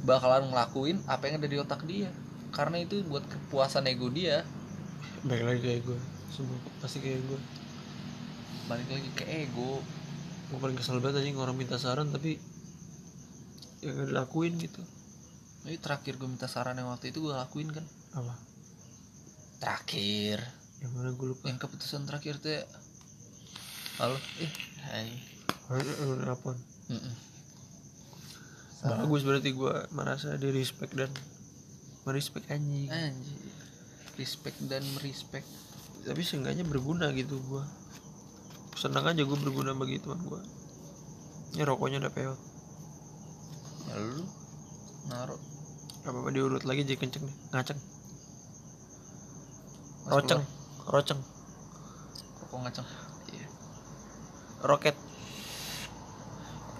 bakalan ngelakuin apa yang ada di otak dia. Karena itu buat kepuasan ego dia. baik lagi kayak gue semua pasti kayak gue Balik lagi ke ego. gue paling kesel banget aja orang minta saran tapi ya gak dilakuin gitu Ini terakhir gue minta saran yang waktu itu gue lakuin kan. apa? Terakhir. Yang mana gue lupa? Yang keputusan terakhir tuh ya halo. Eh hai. Apa Mm-mm. Salah. bagus berarti gue merasa di respect dan merespek anjing. Anjir respect dan merespect tapi seenggaknya berguna gitu gue senang aja gue berguna bagi teman gue ini rokoknya udah peot. Ya lu naruh gak apa-apa diurut lagi jadi kenceng nih. Ngaceng. Mas roceng. keluar. roceng. Rokok ngaceng? Iya. Roket.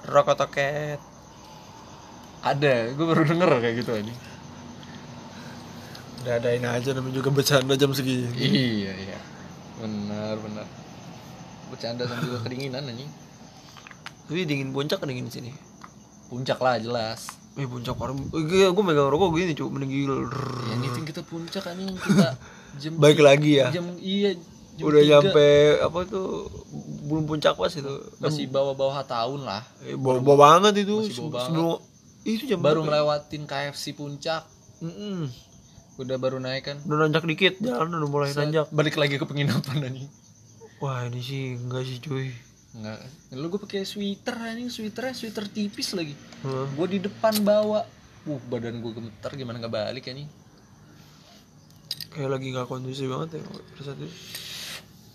Rokok toket ada gue baru denger kayak gitu aja. Udah adain aja namanya juga bercanda jam segini. Iya iya. Benar benar. Bercanda sambil kedinginan anjing. Tapi dingin puncak dingin sini. Puncak lah jelas eh puncak parah gue gue megang rokok gini cuy menggil ya ini kita puncak anjing. Kita [laughs] jam baik lagi ya? jam iya jam udah nyampe apa tuh belum puncak pas itu. Masih bawa-bawa tahun lah. Eh, bawa, bawa banget itu. Masih bawa sebelum itu jam baru ngelewatin KFC puncak. Mm-mm. udah baru naik kan? Udah nanjak dikit jalan udah mulai Set, nanjak. Balik lagi ke penginapan anjing. Wah ini sih enggak sih cuy Enggak. Lu gue pakai sweater anjing, sweaternya sweater tipis lagi. Hah? Gue di depan bawa. Uh, badan gue gemeter gimana nggak balik anjing. kayak lagi nggak kondusif banget ya saat itu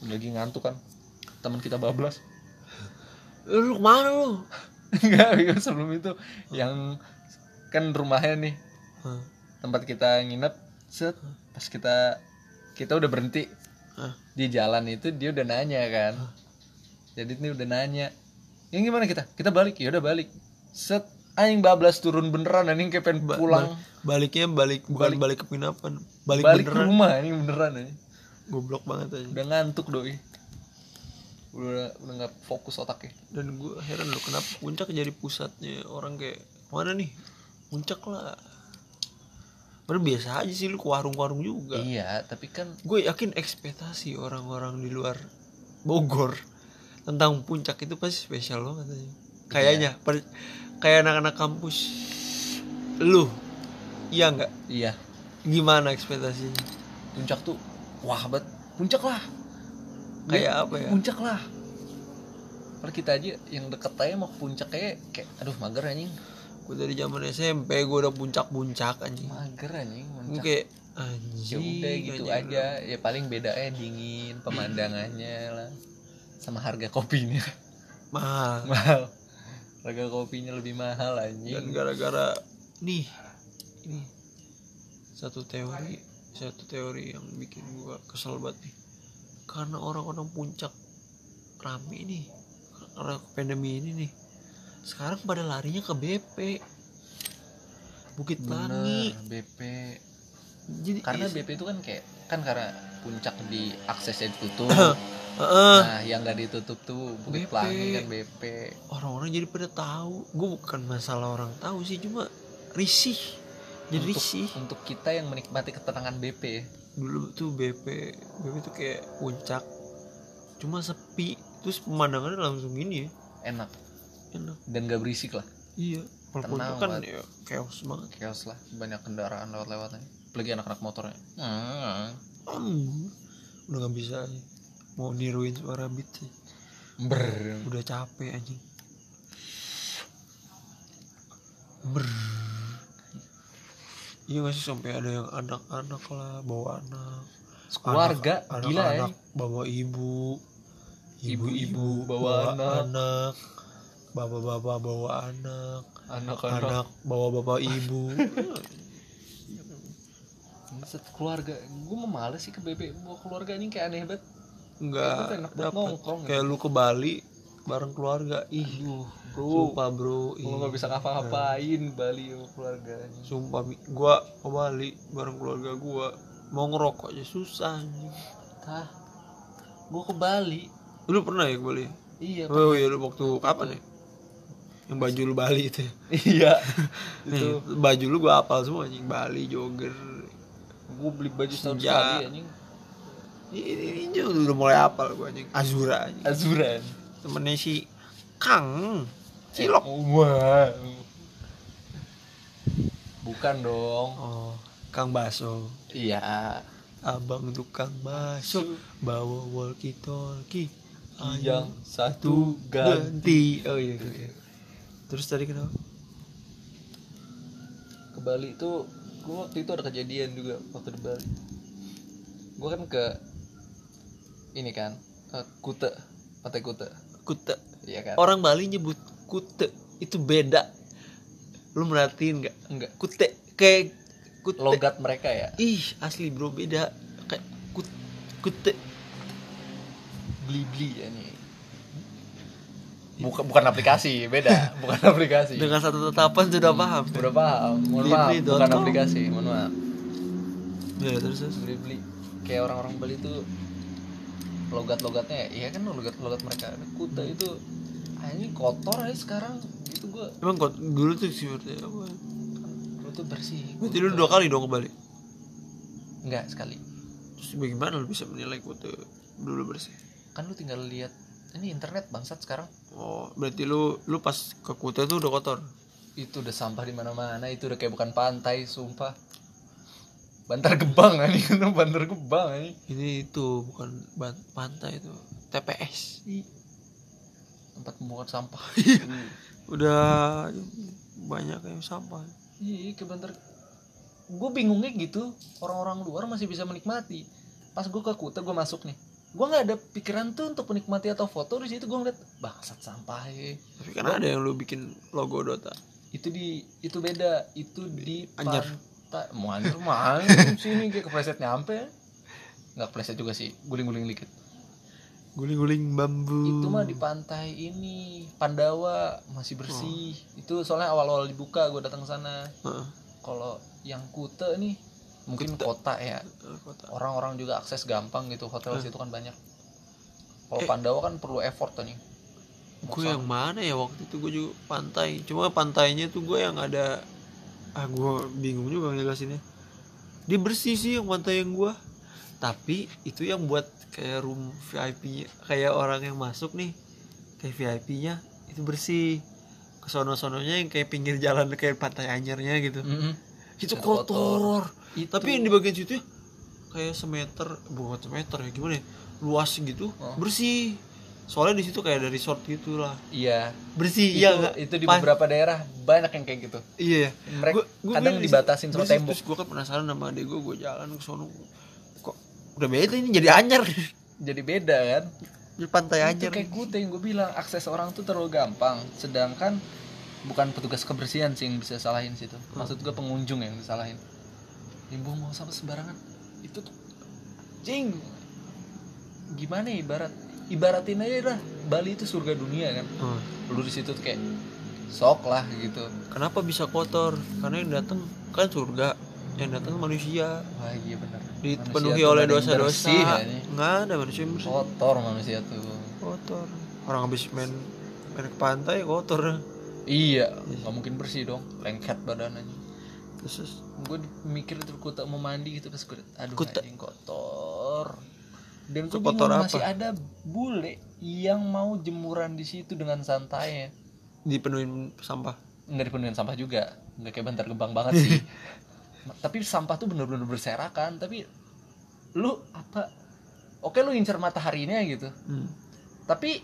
Lagi ngantuk kan. Teman kita bablas. Lu ke mana lu Enggak, [laughs] sebelum itu yang kan rumahnya nih Hah? tempat kita nginep set pas kita kita udah berhenti Hah? di jalan itu dia udah nanya kan jadi ini udah nanya yang gimana kita? Kita balik ya udah balik. Set aing bablas turun beneran anjing kayak pengen Ba- pulang. ba- baliknya balik bukan balik, ke penginapan balik, balik ke beneran. rumah ini beneran anjing. Goblok banget aja udah ngantuk doi. Udah udah nggak fokus otaknya. Dan gue heran loh kenapa puncak jadi pusatnya orang kayak mana nih? Puncak lah. Padahal biasa aja sih lu ke warung-warung juga. Iya tapi kan gue yakin ekspektasi orang-orang di luar Bogor tentang puncak itu pasti spesial banget aja kayaknya per- kayak anak-anak kampus. Lu iya nggak? Iya. Gimana ekspektasinya? Puncak tuh wah bet. Puncak lah. Kayak apa ya? puncak lah. Kalau kita aja yang deket aja mau puncak kayak kayak aduh mager anjing. Gue dari zaman SMP gue udah puncak-puncak anjing. Mager anjing gue puncak kayak ya anjing udah gitu anjing. aja. ya paling bedanya dingin pemandangannya lah sama harga kopinya. [laughs] Mahal. Mahal. Harga kopinya lebih mahal anjing. Dan gara-gara nih ini satu teori satu teori yang bikin gua kesel banget nih. Karena orang-orang puncak rame nih karena pandemi ini nih sekarang pada larinya ke BP Bukit Pelangi. Bener BP jadi karena iya, BP itu kan kayak kan karena puncak di aksesnya ditutup [coughs] heeh. nah yang nggak ditutup tuh Bukit BP. Pelangi kan BP orang-orang jadi pada tahu. Gue bukan masalah orang tahu sih cuma risih. Jadi untuk, risih. untuk kita yang menikmati ketenangan BP dulu tuh BP BP tuh kayak puncak. Cuma sepi. Terus pemandangannya langsung gini ya. Enak. Enak. Dan gak berisik lah. Iya. Kalau kan ya chaos banget. Chaos lah. Banyak kendaraan lewat-lewat aja apalagi anak-anak motornya. Hmm. Hmm, udah nggak bisa aja. mau niruin suara beat sih ber. Udah capek anjing. Ber. Iya gak sih sampai ada yang anak-anak lah bawa anak. Keluarga Anak- gila ya anak-anak bawa ibu. Ibu-ibu bawa anak. bapak-bapak bawa anak. Anak-anak. Anak bawa bapak ibu [laughs] Set keluarga. Gue mau males sih ke BP bawa keluarga ini kayak aneh banget. Enggak enak dapet. nongkrong kayak lu ke Bali bareng keluarga. Ih Aduh, bro. sumpah bro. Lu ih. bisa ngapa-ngapain Bali sama keluarganya sumpah gua ke Bali bareng keluarga gua. Mau ngerokok aja susah anjing. Tah. Gue ke Bali. Lu pernah ya ke Bali? Iya oh iya lu waktu kapan ya? Yang baju lu Bali itu ya? iya. [laughs] Itu baju lu gua hafal semua anjing. Bali jogger gue beli baju setahun Senja. sekali anjing. Ini, ini udah mulai hafal gua anjing. Azura anjing. Azuran temennya si Kang Cilok. Eh, wah bukan dong. Oh Kang Baso. Iya. Abang tukang baso. Bawa walkie talkie yang satu ganti. Ganti. Oh iya, iya. iya. terus tadi kenapa? Ke Bali itu gue waktu itu ada kejadian juga waktu di Bali. Gue kan ke ini kan eh, Kute Pantai Kute kute iya kan? Orang Bali nyebut kute itu beda. Lu merhatiin nggak? Enggak. Kute kayak kute logat mereka ya? Ih asli bro beda. Kayak kut kute beli beli ya. nih bukan bukan aplikasi beda. [laughs] Bukan aplikasi. Dengan satu tetapan sudah paham. Udah paham. Mohon Beli maaf beli bukan com. aplikasi. Mohon maaf. Ya terus terus. Beli beli kayak orang-orang Bali tuh logat logatnya iya kan logat logat mereka kuta itu ini kotor aja sekarang. Itu gua emang kok dulu tuh sih berarti apa? Lu tuh bersih. Berarti lu dua kali dong ke Bali. Enggak sekali. Terus bagaimana lu bisa menilai kute dulu bersih? Kan lu tinggal lihat ini internet bangsat sekarang oh berarti lu lu pas ke kute tuh udah kotor? Itu udah sampah di mana-mana itu udah kayak bukan pantai sumpah. Bantar Gebang [laughs] ini kan Bantar Gebang ini ini itu bukan ban- pantai itu TPS tempat pembuangan sampah. [laughs] Udah banyak yang sampah. Iya ke Bantar. Gue bingungnya gitu orang-orang luar masih bisa menikmati. Pas gue ke Kuta gue masuk nih gue nggak ada pikiran tuh untuk menikmati atau foto di situ gue ngeliat bangsat sampah ya. tapi kan ada yang lu bikin logo Dota. Itu di itu beda. Itu di Anjir. pantai. Mau anjir mana sini kayak kepleset nyampe. Nggak kepleset juga sih guling-guling dikit. Guling-guling bambu. Itu mah di pantai ini Pandawa masih bersih. Itu soalnya awal-awal dibuka gue datang ke sana. Heeh. kalau yang Kute nih mungkin kota ya. Eh, orang-orang juga akses gampang gitu hotel Hmm. situ kan banyak. Kalau Eh. Pandawa kan perlu effort nih gue yang mana ya waktu itu gue juga pantai. Cuma pantainya tuh gue yang ada ah gue bingung juga ngejelasinnya. Dia bersih sih yang pantai yang gue tapi itu yang buat kayak room VIP kayak orang yang masuk nih kayak VIP nya itu bersih. Kesono sononya yang kayak pinggir jalan kayak pantai anyarnya gitu. Itu Itu kotor, kotor. Itu. tapi yang di bagian situ ya, kayak semeter bukan semeter ya gimana ya? Luas gitu Oh. bersih. Soalnya di situ kayak ada resort gitu lah iya. Bersih itu, iya nggak? itu di Pas- beberapa daerah banyak yang kayak gitu. Iya mereka Gua- gua kadang dibatasin sama tembok. terus gue kan penasaran sama adek gue gue jalan ke sono. Kok udah beda ini jadi anyar. Jadi beda kan? Di pantai itu aja kayak gue yang gue bilang akses orang tuh terlalu gampang. Sedangkan bukan petugas kebersihan sih yang bisa salahin situ. Maksud gue pengunjung yang disalahin. Buang buang sampah sembarangan itu tuh jing gimana ya ibarat? Ibaratin aja lah Bali itu surga dunia kan. Hmm. lu di situ tuh kayak sok lah gitu. Kenapa bisa kotor? Karena yang datang kan surga yang datang manusia. Wah iya benar dipenuhi oleh dosa-dosa. ya, nggak ada manusia yang bersih. Kotor manusia tuh. Kotor. Orang habis main main ke pantai kotor iya nggak mungkin bersih dong lengket badannya. Terus gue mikir gue tak mau mandi gitu pas gue aduh Kuta- anjing kotor. Dan gue Kotor bingung apa? masih ada bule yang mau jemuran di situ dengan santainya. Dipenuhin sampah? Nggak dipenuhin sampah juga nggak kayak bantar gebang banget sih. [laughs] Tapi sampah tuh bener-bener berserakan tapi lu apa oke lu incer mataharinya gitu. Hmm. tapi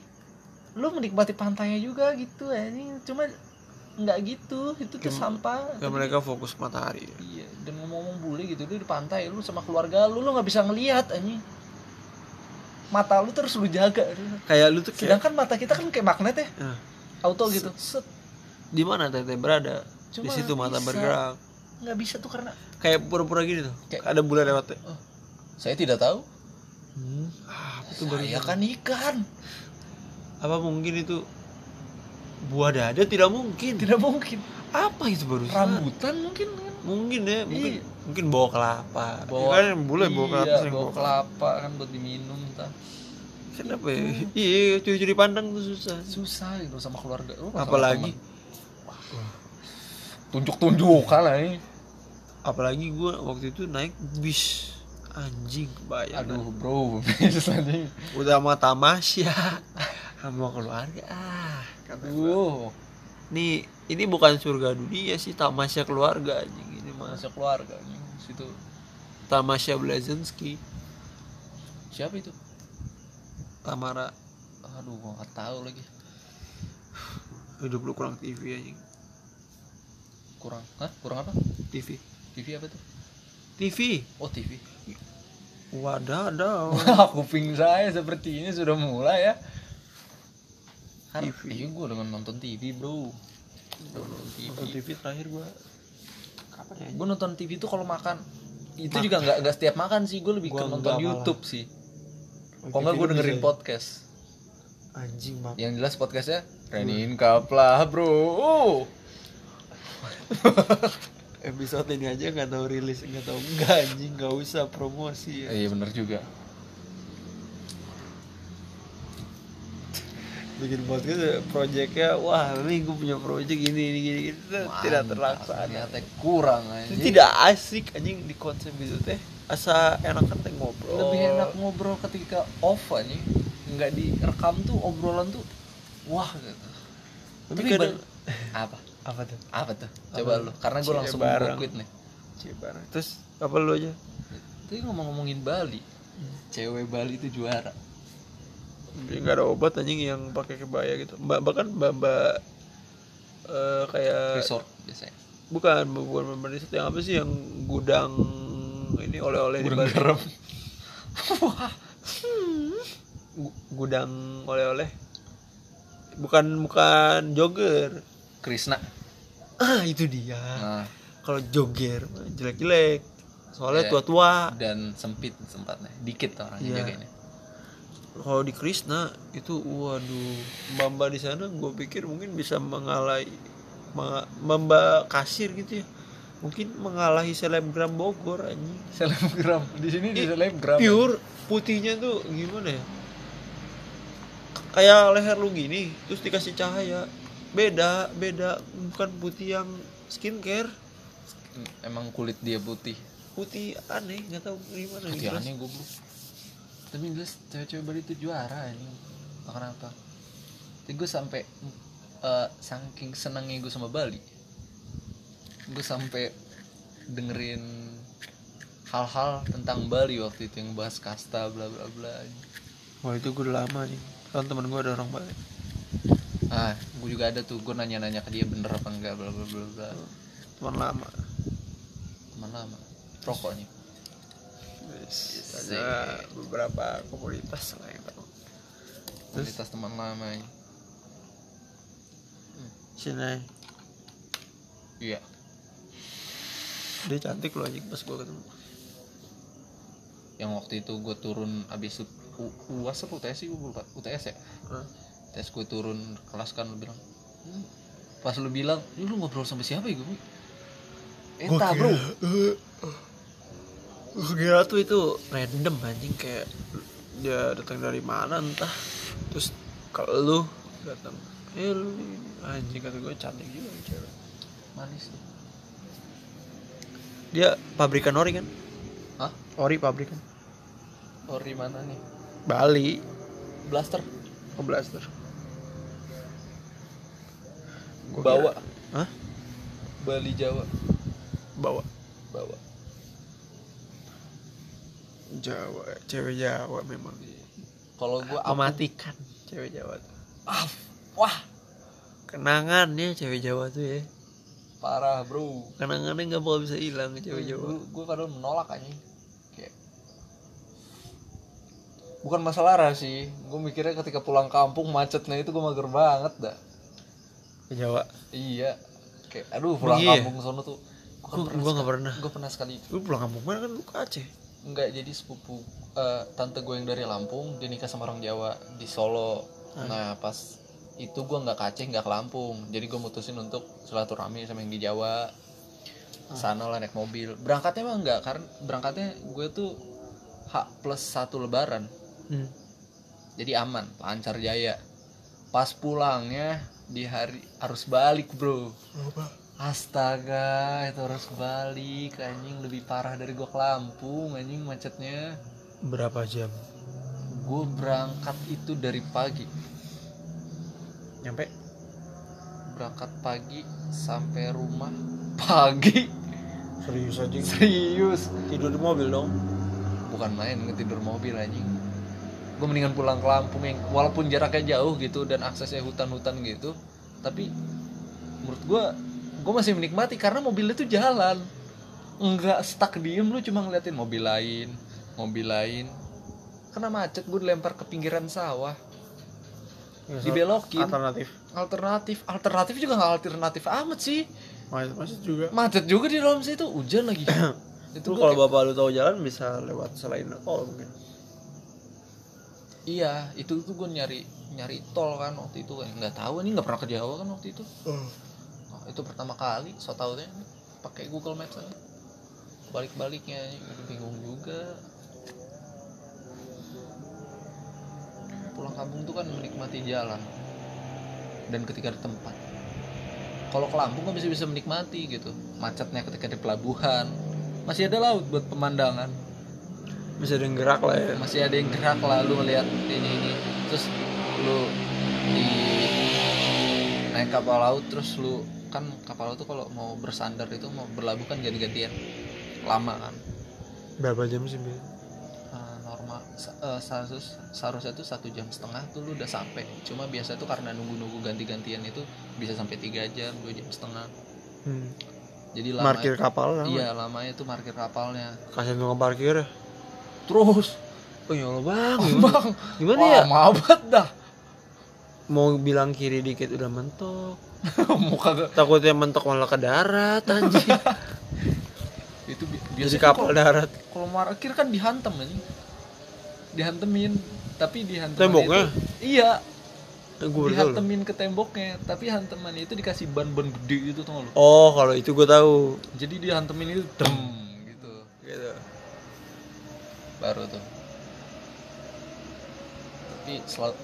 lu menikmati pantainya juga gitu ini cuma nggak gitu itu tuh sampah Kayak mereka fokus matahari Iya, dan ngomong-ngomong bule gitu lu di pantai lu sama keluarga lu lu nggak bisa ngelihat anjing. Mata lu terus lu jaga. kayak lu tuh kayak Sedangkan mata kita kan kayak magnet ya, Nah, auto gitu. Set. di mana teteh berada di situ mata bisa. bergerak Nggak bisa tuh karena kayak pura-pura gini tuh Kayak- ada bulan lewat ya. saya tidak tahu. hmm. ah, baru Saya kan ikan. Apa mungkin itu buah dada tidak mungkin Tidak mungkin. apa itu baru Rambutan mungkin kan. mungkin ya mungkin Iya. mungkin bawa kelapa Bawa- Ya kan boleh bawa kelapa iya, bawa kelapa kan buat diminum entah. kenapa ya iya cuci dipandang tuh susah Susah gitu sama keluarga. Lu apalagi teman. tunjuk-tunjukkan lah ini. apalagi gua waktu itu naik bis anjing bayang Aduh, bro. [laughs] Bisa nih. udah sama tamasya [laughs] sama keluarga ah kata. Aduh. nih ini bukan surga dunia sih tamasya keluarga anjing ini mas Masuk keluarga nih situ. tamasya Blazensky Siapa itu? Tamara Aduh, gua nggak tahu lagi. hidup lu kurang TV anjing Kurang, hah? Kurang apa? TV TV apa tuh? TV Oh TV. wadaw Wah, [laughs] kuping saya seperti ini sudah mulai ya. Kan, TV. iya gue dengan nonton TV bro. Nonton TV. nonton TV terakhir gua kapan ya Gue nonton TV tuh kalau makan itu juga nggak nggak setiap makan sih gue lebih Gua ke nonton enggak malah. YouTube sih. Oh, Kalau nggak gue dengerin bisa- podcast. anjing mak Yang jelas podcastnya Renin Kaplah bro. Oh. episode ini aja nggak tahu rilis nggak tahu enggak anjing nggak usah promosi ya. Iya bener juga. Bikin podcast ya, projectnya wah ini gue punya project ini ini gini, gini. Itu tidak terlaksana kurang itu aja. tidak asik anjing di konsep gitu teh. Asa enak kan teh ngobrol. Lebih enak ngobrol ketika off aja nggak direkam tuh obrolan tuh wah gitu. Tapi Tapi kadang apa? Apa tuh? Apa tuh? Coba lu karena gue langsung quit nih. Cibar. terus apa lu aja? Tapi ngomong-ngomongin Bali. Cewek Bali itu juara dia nggak ada obat anjing yang pakai kebaya gitu. Mbak bahkan mbak mbak eh, kayak resort biasanya. Bukan bukan mbak resort. Yang apa sih yang gudang ini oleh-oleh di Gudang Bali. garam. Gu- gudang oleh-oleh. Bukan bukan jogger. Krisna ah itu dia. Nah, kalau jogger jelek-jelek. Soalnya Iya. tua-tua. Dan sempit tempatnya. Dikit orangnya Iya. jagainnya kalau di Krishna itu waduh mbak-mbak di sana gue pikir mungkin bisa mengalahi ma- mbak kasir gitu ya. Mungkin mengalahi selebgram Bogor anjing. Selebgram di sini di selebgram. pure putihnya tuh gimana ya? Kayak leher lu gini terus dikasih cahaya. Beda beda bukan putih yang skincare. Emang kulit dia putih. Putih aneh nggak tahu gimana putih aneh gue tapi jelas cewek-cewek Bali itu juara ini Entah kenapa. Tapi gue sampai eh, saking senangnya gue sama Bali gue sampai dengerin hal-hal tentang Bali waktu itu yang bahas kasta bla bla bla wah itu gue udah lama nih kan temen gue ada orang Bali. Ah gue juga ada tuh. Gue nanya-nanya ke dia bener apa enggak bla bla bla bla. Teman lama. Teman lama rokoknya ada beberapa komunitas lah yang tahu komunitas teman lama ini. Sinai iya. Dia cantik loh anjing pas gue ketemu. Yang waktu itu gue turun abis U- uas apa UTS sih gue lupa. UTS ya? Hah? tes gue turun kelas kan lu bilang. "Hmm." pas lu bilang "Lu- lu ngobrol sama siapa ya gue Entah bro gue kira tuh itu random anjing kayak dia datang dari mana entah. Terus kalau lu datang eh lu ini." anjing kata gue cantik juga cewek. Manis tuh. Dia pabrikan ori kan? Hah? ori pabrikan. Ori mana nih? Bali. Blaster? Oh blaster. Gua bawa. kira- Hah? Bali Jawa. Bawa. Bawa Jawa cewek Jawa memang. Kalau gue mematikan. Cewek Jawa tuh. Ah wah. Kenangannya cewek Jawa tuh ya. Parah bro. Kenangannya nggak bakal bisa hilang cewek Jawa. gue gue padahal menolak aja kayak bukan masalah ras sih gue mikirnya ketika pulang kampung macetnya itu gue mager banget dah. Ke Jawa. Iya. Kayak aduh pulang Iya. kampung sono tuh. Gua- gua nggak pernah. gue pernah sekali lu pulang kampung mana kan lu ke Aceh Enggak, jadi sepupu eh, tante gue yang dari Lampung dia nikah sama orang Jawa di Solo. Nah pas itu gue nggak ke Aceh nggak ke Lampung, jadi gue mutusin untuk silaturahmi sama yang di Jawa. Sana lah naik mobil. Berangkatnya mah enggak, karena berangkatnya gue tuh H plus satu Lebaran, hmm. jadi aman, lancar jaya. Pas pulangnya di hari harus balik bro. Astaga, itu harus balik anjing. Lebih parah dari gua ke Lampung anjing macetnya. berapa jam? Gue berangkat itu dari pagi, nyampe? Berangkat pagi sampai rumah [laughs] pagi. serius aja Serius, tidur di mobil dong. Bukan main ngetidur mobil anjing. Gue mendingan pulang ke Lampung yang walaupun jaraknya jauh gitu dan aksesnya hutan-hutan gitu, tapi menurut gua gue masih menikmati karena mobilnya tuh jalan. Nggak stuck diem lu cuma ngeliatin mobil lain mobil lain. Kena macet gue dilempar ke pinggiran sawah. Dibelokin. alternatif? Alternatif. Alternatif juga nggak alternatif amat sih. Masih masih juga. Macet juga di dalam situ hujan lagi. [coughs] Itu lu kalau kayak- bapak lu tahu jalan bisa lewat selain tol mungkin. Iya itu tuh gue nyari nyari tol kan waktu itu. Kan nggak tahu ini nggak pernah ke Jawa kan waktu itu. Nah, itu pertama kali so tau deh pakai Google Maps aja. Balik-baliknya bingung juga. Pulang kampung tuh kan menikmati jalan. Dan ketika di tempat. Kalau ke Lampung kan bisa bisa menikmati gitu. Macetnya ketika di pelabuhan. Masih ada laut buat pemandangan. Bisa ada yang gerak lah ya. Masih ada yang gerak lah lu ngeliat ini ini. Terus lu di naik kapal laut terus lu kan kapal tuh kalau mau bersandar itu mau berlabuh kan ganti-gantian. Lama kan. Berapa jam sih Bil? Eh, normal sa- eh, seharusnya seharusnya tuh satu jam setengah tuh lu udah sampai. Cuma biasa tuh karena nunggu-nunggu ganti-gantian itu bisa sampai tiga jam dua jam setengah. Hmm. jadi lama parkir kapal lah iya lamanya tuh parkir kapalnya. Kasian tukang parkir. Ya terus? Oh ya Allah bang. Gimana, [laughs] bang gimana wah ya mabat dah. Mau bilang kiri dikit udah mentok [laughs] muka gak takutnya mentok malah ke darat anjing. [laughs] Itu bi- biasanya kapal kalau- darat. kalau parkir kan dihantam ini dihantemin tapi dihantemin Temboknya? itu, iya. Eh, loh. dihantemin ke temboknya tapi hantemannya itu dikasih ban-ban gede gitu gak lu? Oh kalau itu gue tahu. Jadi dihantemin itu dem gitu. Gitu. Baru tuh. Tapi selalu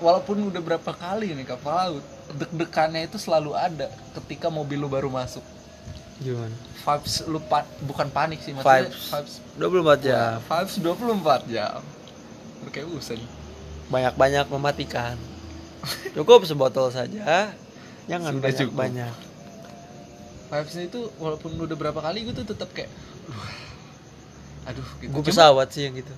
walaupun udah berapa kali nih kapal laut deg-degannya itu selalu ada ketika mobil lu baru masuk. Gimana? Vibes lu pa- bukan panik sih maksudnya Vibes. vibes. 24 jam. Vibes 24 jam. Kayak usen banyak-banyak mematikan. [laughs] Cukup sebotol saja. Jangan banyak-banyak. Vibesnya itu walaupun udah berapa kali gue tuh tetap kayak "Wah, aduh gitu. Gue pesawat sih yang gitu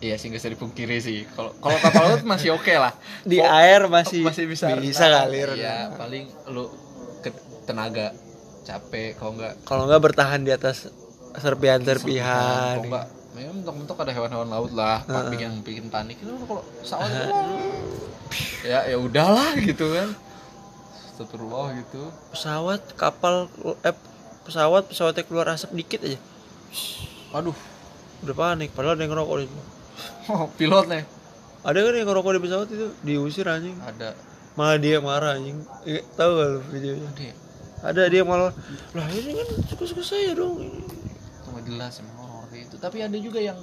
iya sih nggak bisa dipungkiri sih. Kalau kalau kapal laut masih oke lah. [laughs] Di Kok- air masih masih bisa bisa kali iya paling lu ke tenaga capek kalau nggak kalau nggak bertahan di atas serpihan kalau nggak memang mentok-mentok ada hewan-hewan laut lah kambing yang bikin panik itu kalau pesawat itu ya ya udahlah [laughs] gitu kan. Astagfirullah gitu. Pesawat kapal eh pesawat pesawatnya keluar asap dikit aja. Aduh udah panik padahal ada yang ngerokok di situ. pilotnya ada kan yang ngerokok di pesawat itu? Diusir anjing. Ada. Malah dia marah anjing. Eh, tahu gak lu videonya? Ada ya? ada dia malah lah ini kan suka-suka saya dong. Itu nggak jelas emang orang kayak itu. Tapi ada juga yang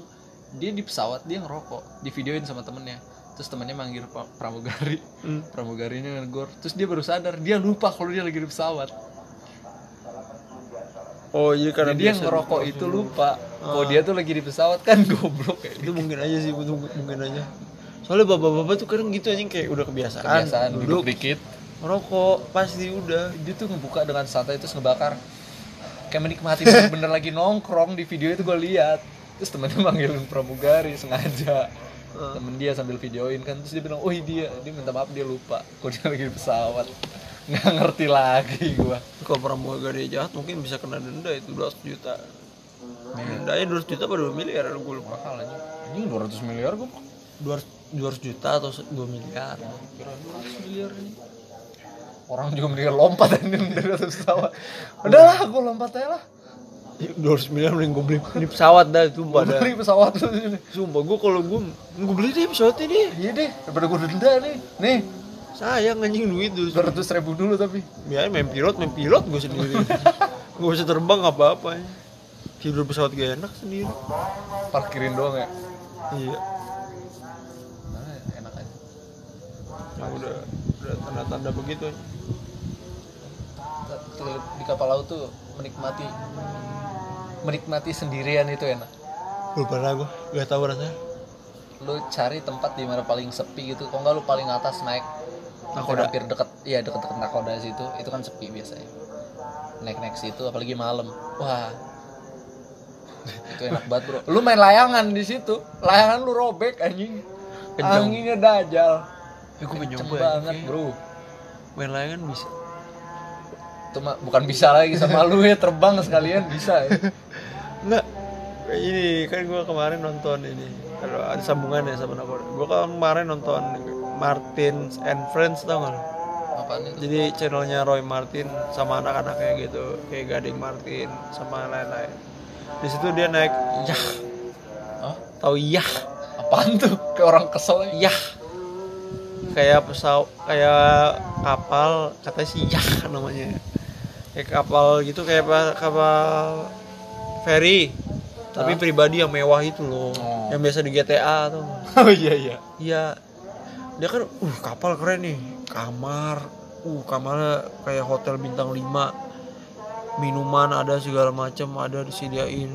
dia di pesawat dia ngerokok. Di videoin sama temennya. Terus temennya manggil pra- pramugari. Hmm. pramugarinya negor terus dia baru sadar dia lupa kalau dia lagi di pesawat. Oh iya karena jadi biasa ngerokok itu lupa kalau dia tuh lagi di pesawat kan [laughs] goblok. Kayak itu mungkin aja sih itu mungkin aja. Soalnya bapak-bapak tuh kadang gitu anjing kayak udah kebiasaan, kebiasaan duduk duduk dikit. ngerokok pasti udah. Dia tuh ngebuka dengan santai terus ngebakar. Kayak menikmati bener-bener lagi nongkrong di video itu gue lihat. Terus temennya manggilin pramugari sengaja. Temen dia sambil videoin kan terus dia bilang oh dia. Dia minta maaf dia lupa kok dia lagi di pesawat. Nggak ngerti lagi gua. Kalau pramugari jahat mungkin bisa kena denda itu 200 juta dendanya 200 juta apa 2 miliar? Gue lupa. Mahal aja ini 200 miliar gua 200, 200 juta atau 2 miliar. Kira 200 miliar ini orang juga mendingan lompat aja [laughs] dari atas pesawat. Udahlah gua lompat aja lah. 200 miliar mending gue beli ini [laughs] pesawat dah itu pada beli pesawat. Ini [laughs] sumpah gue kalau gue gue beli deh pesawatnya deh. Iya deh daripada gua denda nih. Nih. Sayang anjing duit tuh 200 ribu dulu tapi. Biar main pilot main pilot gue sendiri. Gue bisa terbang apa apa tidur pesawat gak enak sendiri. Parkirin doang ya? Iya. Nah, enak aja. Nah, udah udah tanda-tanda begitu di kapal laut tuh menikmati menikmati sendirian itu enak. Belum pernah gue gak tahu rasanya. Lu cari tempat di mana paling sepi gitu. Kok nggak lu paling atas naik. Nakoda. hampir deket iya deket deket nakoda situ. Itu kan sepi biasanya. Naik naik situ apalagi malam. Wah itu enak banget bro lu main layangan di situ layangan lu robek anjing anginnya dajal ya gue pengen Kenceng nyoba banget ya. bro main layangan bisa itu mah bukan bisa lagi sama lu ya terbang sekalian bisa ya [laughs] Enggak. Ini kan gue kemarin nonton ini. Kalau ada sambungannya sama Nakoda. Gue kemarin nonton Martin and Friends tau gak? apaan itu Jadi channelnya Roy Martin sama anak-anaknya gitu, kayak Gading Martin sama lain-lain. Di situ dia naik yah, Hah? tahu yah, apaan tuh kayak orang kesel ya yah. Kayak pesawat, kayak kapal, katanya sih yah namanya. Kayak kapal gitu, kayak apa- kapal ferry. Tapi pribadi yang mewah itu loh, Oh. yang biasa di GTA tuh. [laughs] oh iya iya Iya. Dia kan uh kapal keren nih. Kamar. Uh kamarnya kayak hotel bintang 5. Minuman ada segala macam ada disediain.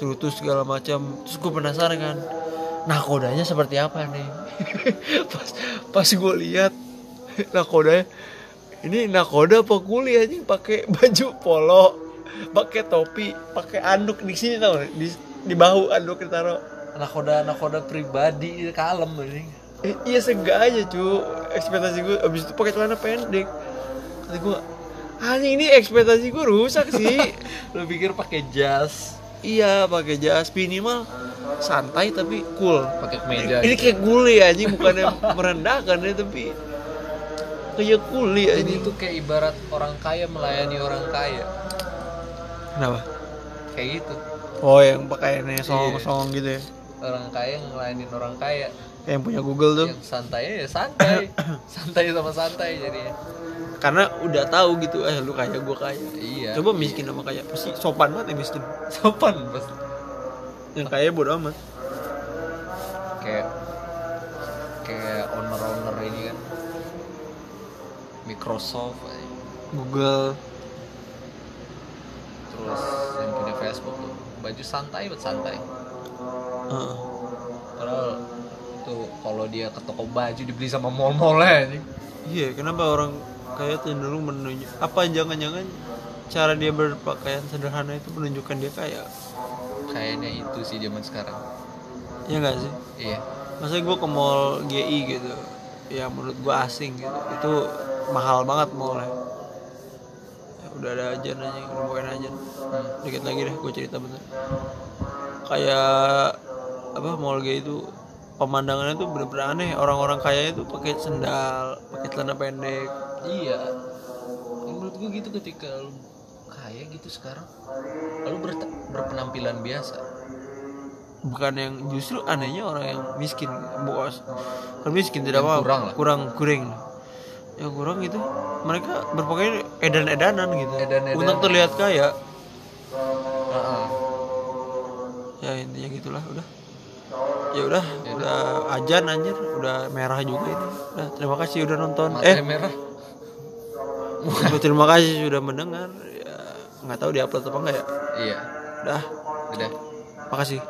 Cerutus segala macam. Terus gue penasaran kan. Nakodanya seperti apa nih? [laughs] pas pas gue lihat nakodanya ini nakoda apa kuli anjing pakai baju polo, pakai topi, pakai anduk di sini tau di di bahu anduk ditaruh. nakoda nakoda pribadi kalem ini I- iya sega aja cu ekspektasi gue abis itu pakai celana pendek kata gue anjing ini ekspektasi gue rusak sih. [laughs] Lu pikir pakai jas? Iya pakai jas minimal santai tapi cool. Pakai kemeja ini kayak guli anjing bukannya merendahkan ya tapi kayak kuli jadi anjing. itu kayak ibarat orang kaya melayani orang kaya. Kenapa? Kayak gitu. Oh yang pakaiannya songong-songong gitu ya? Orang kaya ngelayanin orang kaya. Kayak yang punya Google tuh? Yang santai ya santai. [coughs] Santai sama santai jadinya karena udah tahu gitu eh lu kaya gue kaya. Iya coba miskin sama kaya. Pasti sopan banget ya miskin. [laughs] Sopan pasti. Yang kaya bodo amat. Kayak kayak owner owner ini kan. Microsoft eh, Google. Terus yang punya Facebook tuh baju santai buat santai. Heeh. padahal tuh kalau dia ke toko baju dibeli sama mall-mall anjing. Iya, kenapa orang kaya cenderung menunjuk apa jangan-jangan cara dia berpakaian sederhana itu menunjukkan dia kaya? kayaknya itu sih zaman sekarang Ya enggak sih? iya Masa gue ke mall GI gitu, ya menurut gue asing gitu, itu mahal banget mallnya. Ya, udah ada aja, udah bukan ajan. Hmm. Dikit lagi deh, gue cerita bentar. kayak apa mall gay itu pemandangannya tuh bener-bener aneh orang-orang kaya itu pakai sendal pakai celana pendek iya. Ya, menurut gue gitu ketika lu kaya gitu sekarang lalu ber- berpenampilan biasa. Bukan yang justru anehnya orang yang miskin bos kan miskin tidak apa kurang lah. kurang kuring. Yang kurang itu mereka berpakaian edan-edanan gitu. Edan-edanan. untuk terlihat kaya. Ya intinya gitulah udah. Ya udah udah. ajan anjir. Udah merah juga ini udah terima kasih udah nonton. Matanya eh merah terima kasih sudah mendengar. Ya nggak tahu diupload apa enggak ya? Iya. Udah udah. Makasih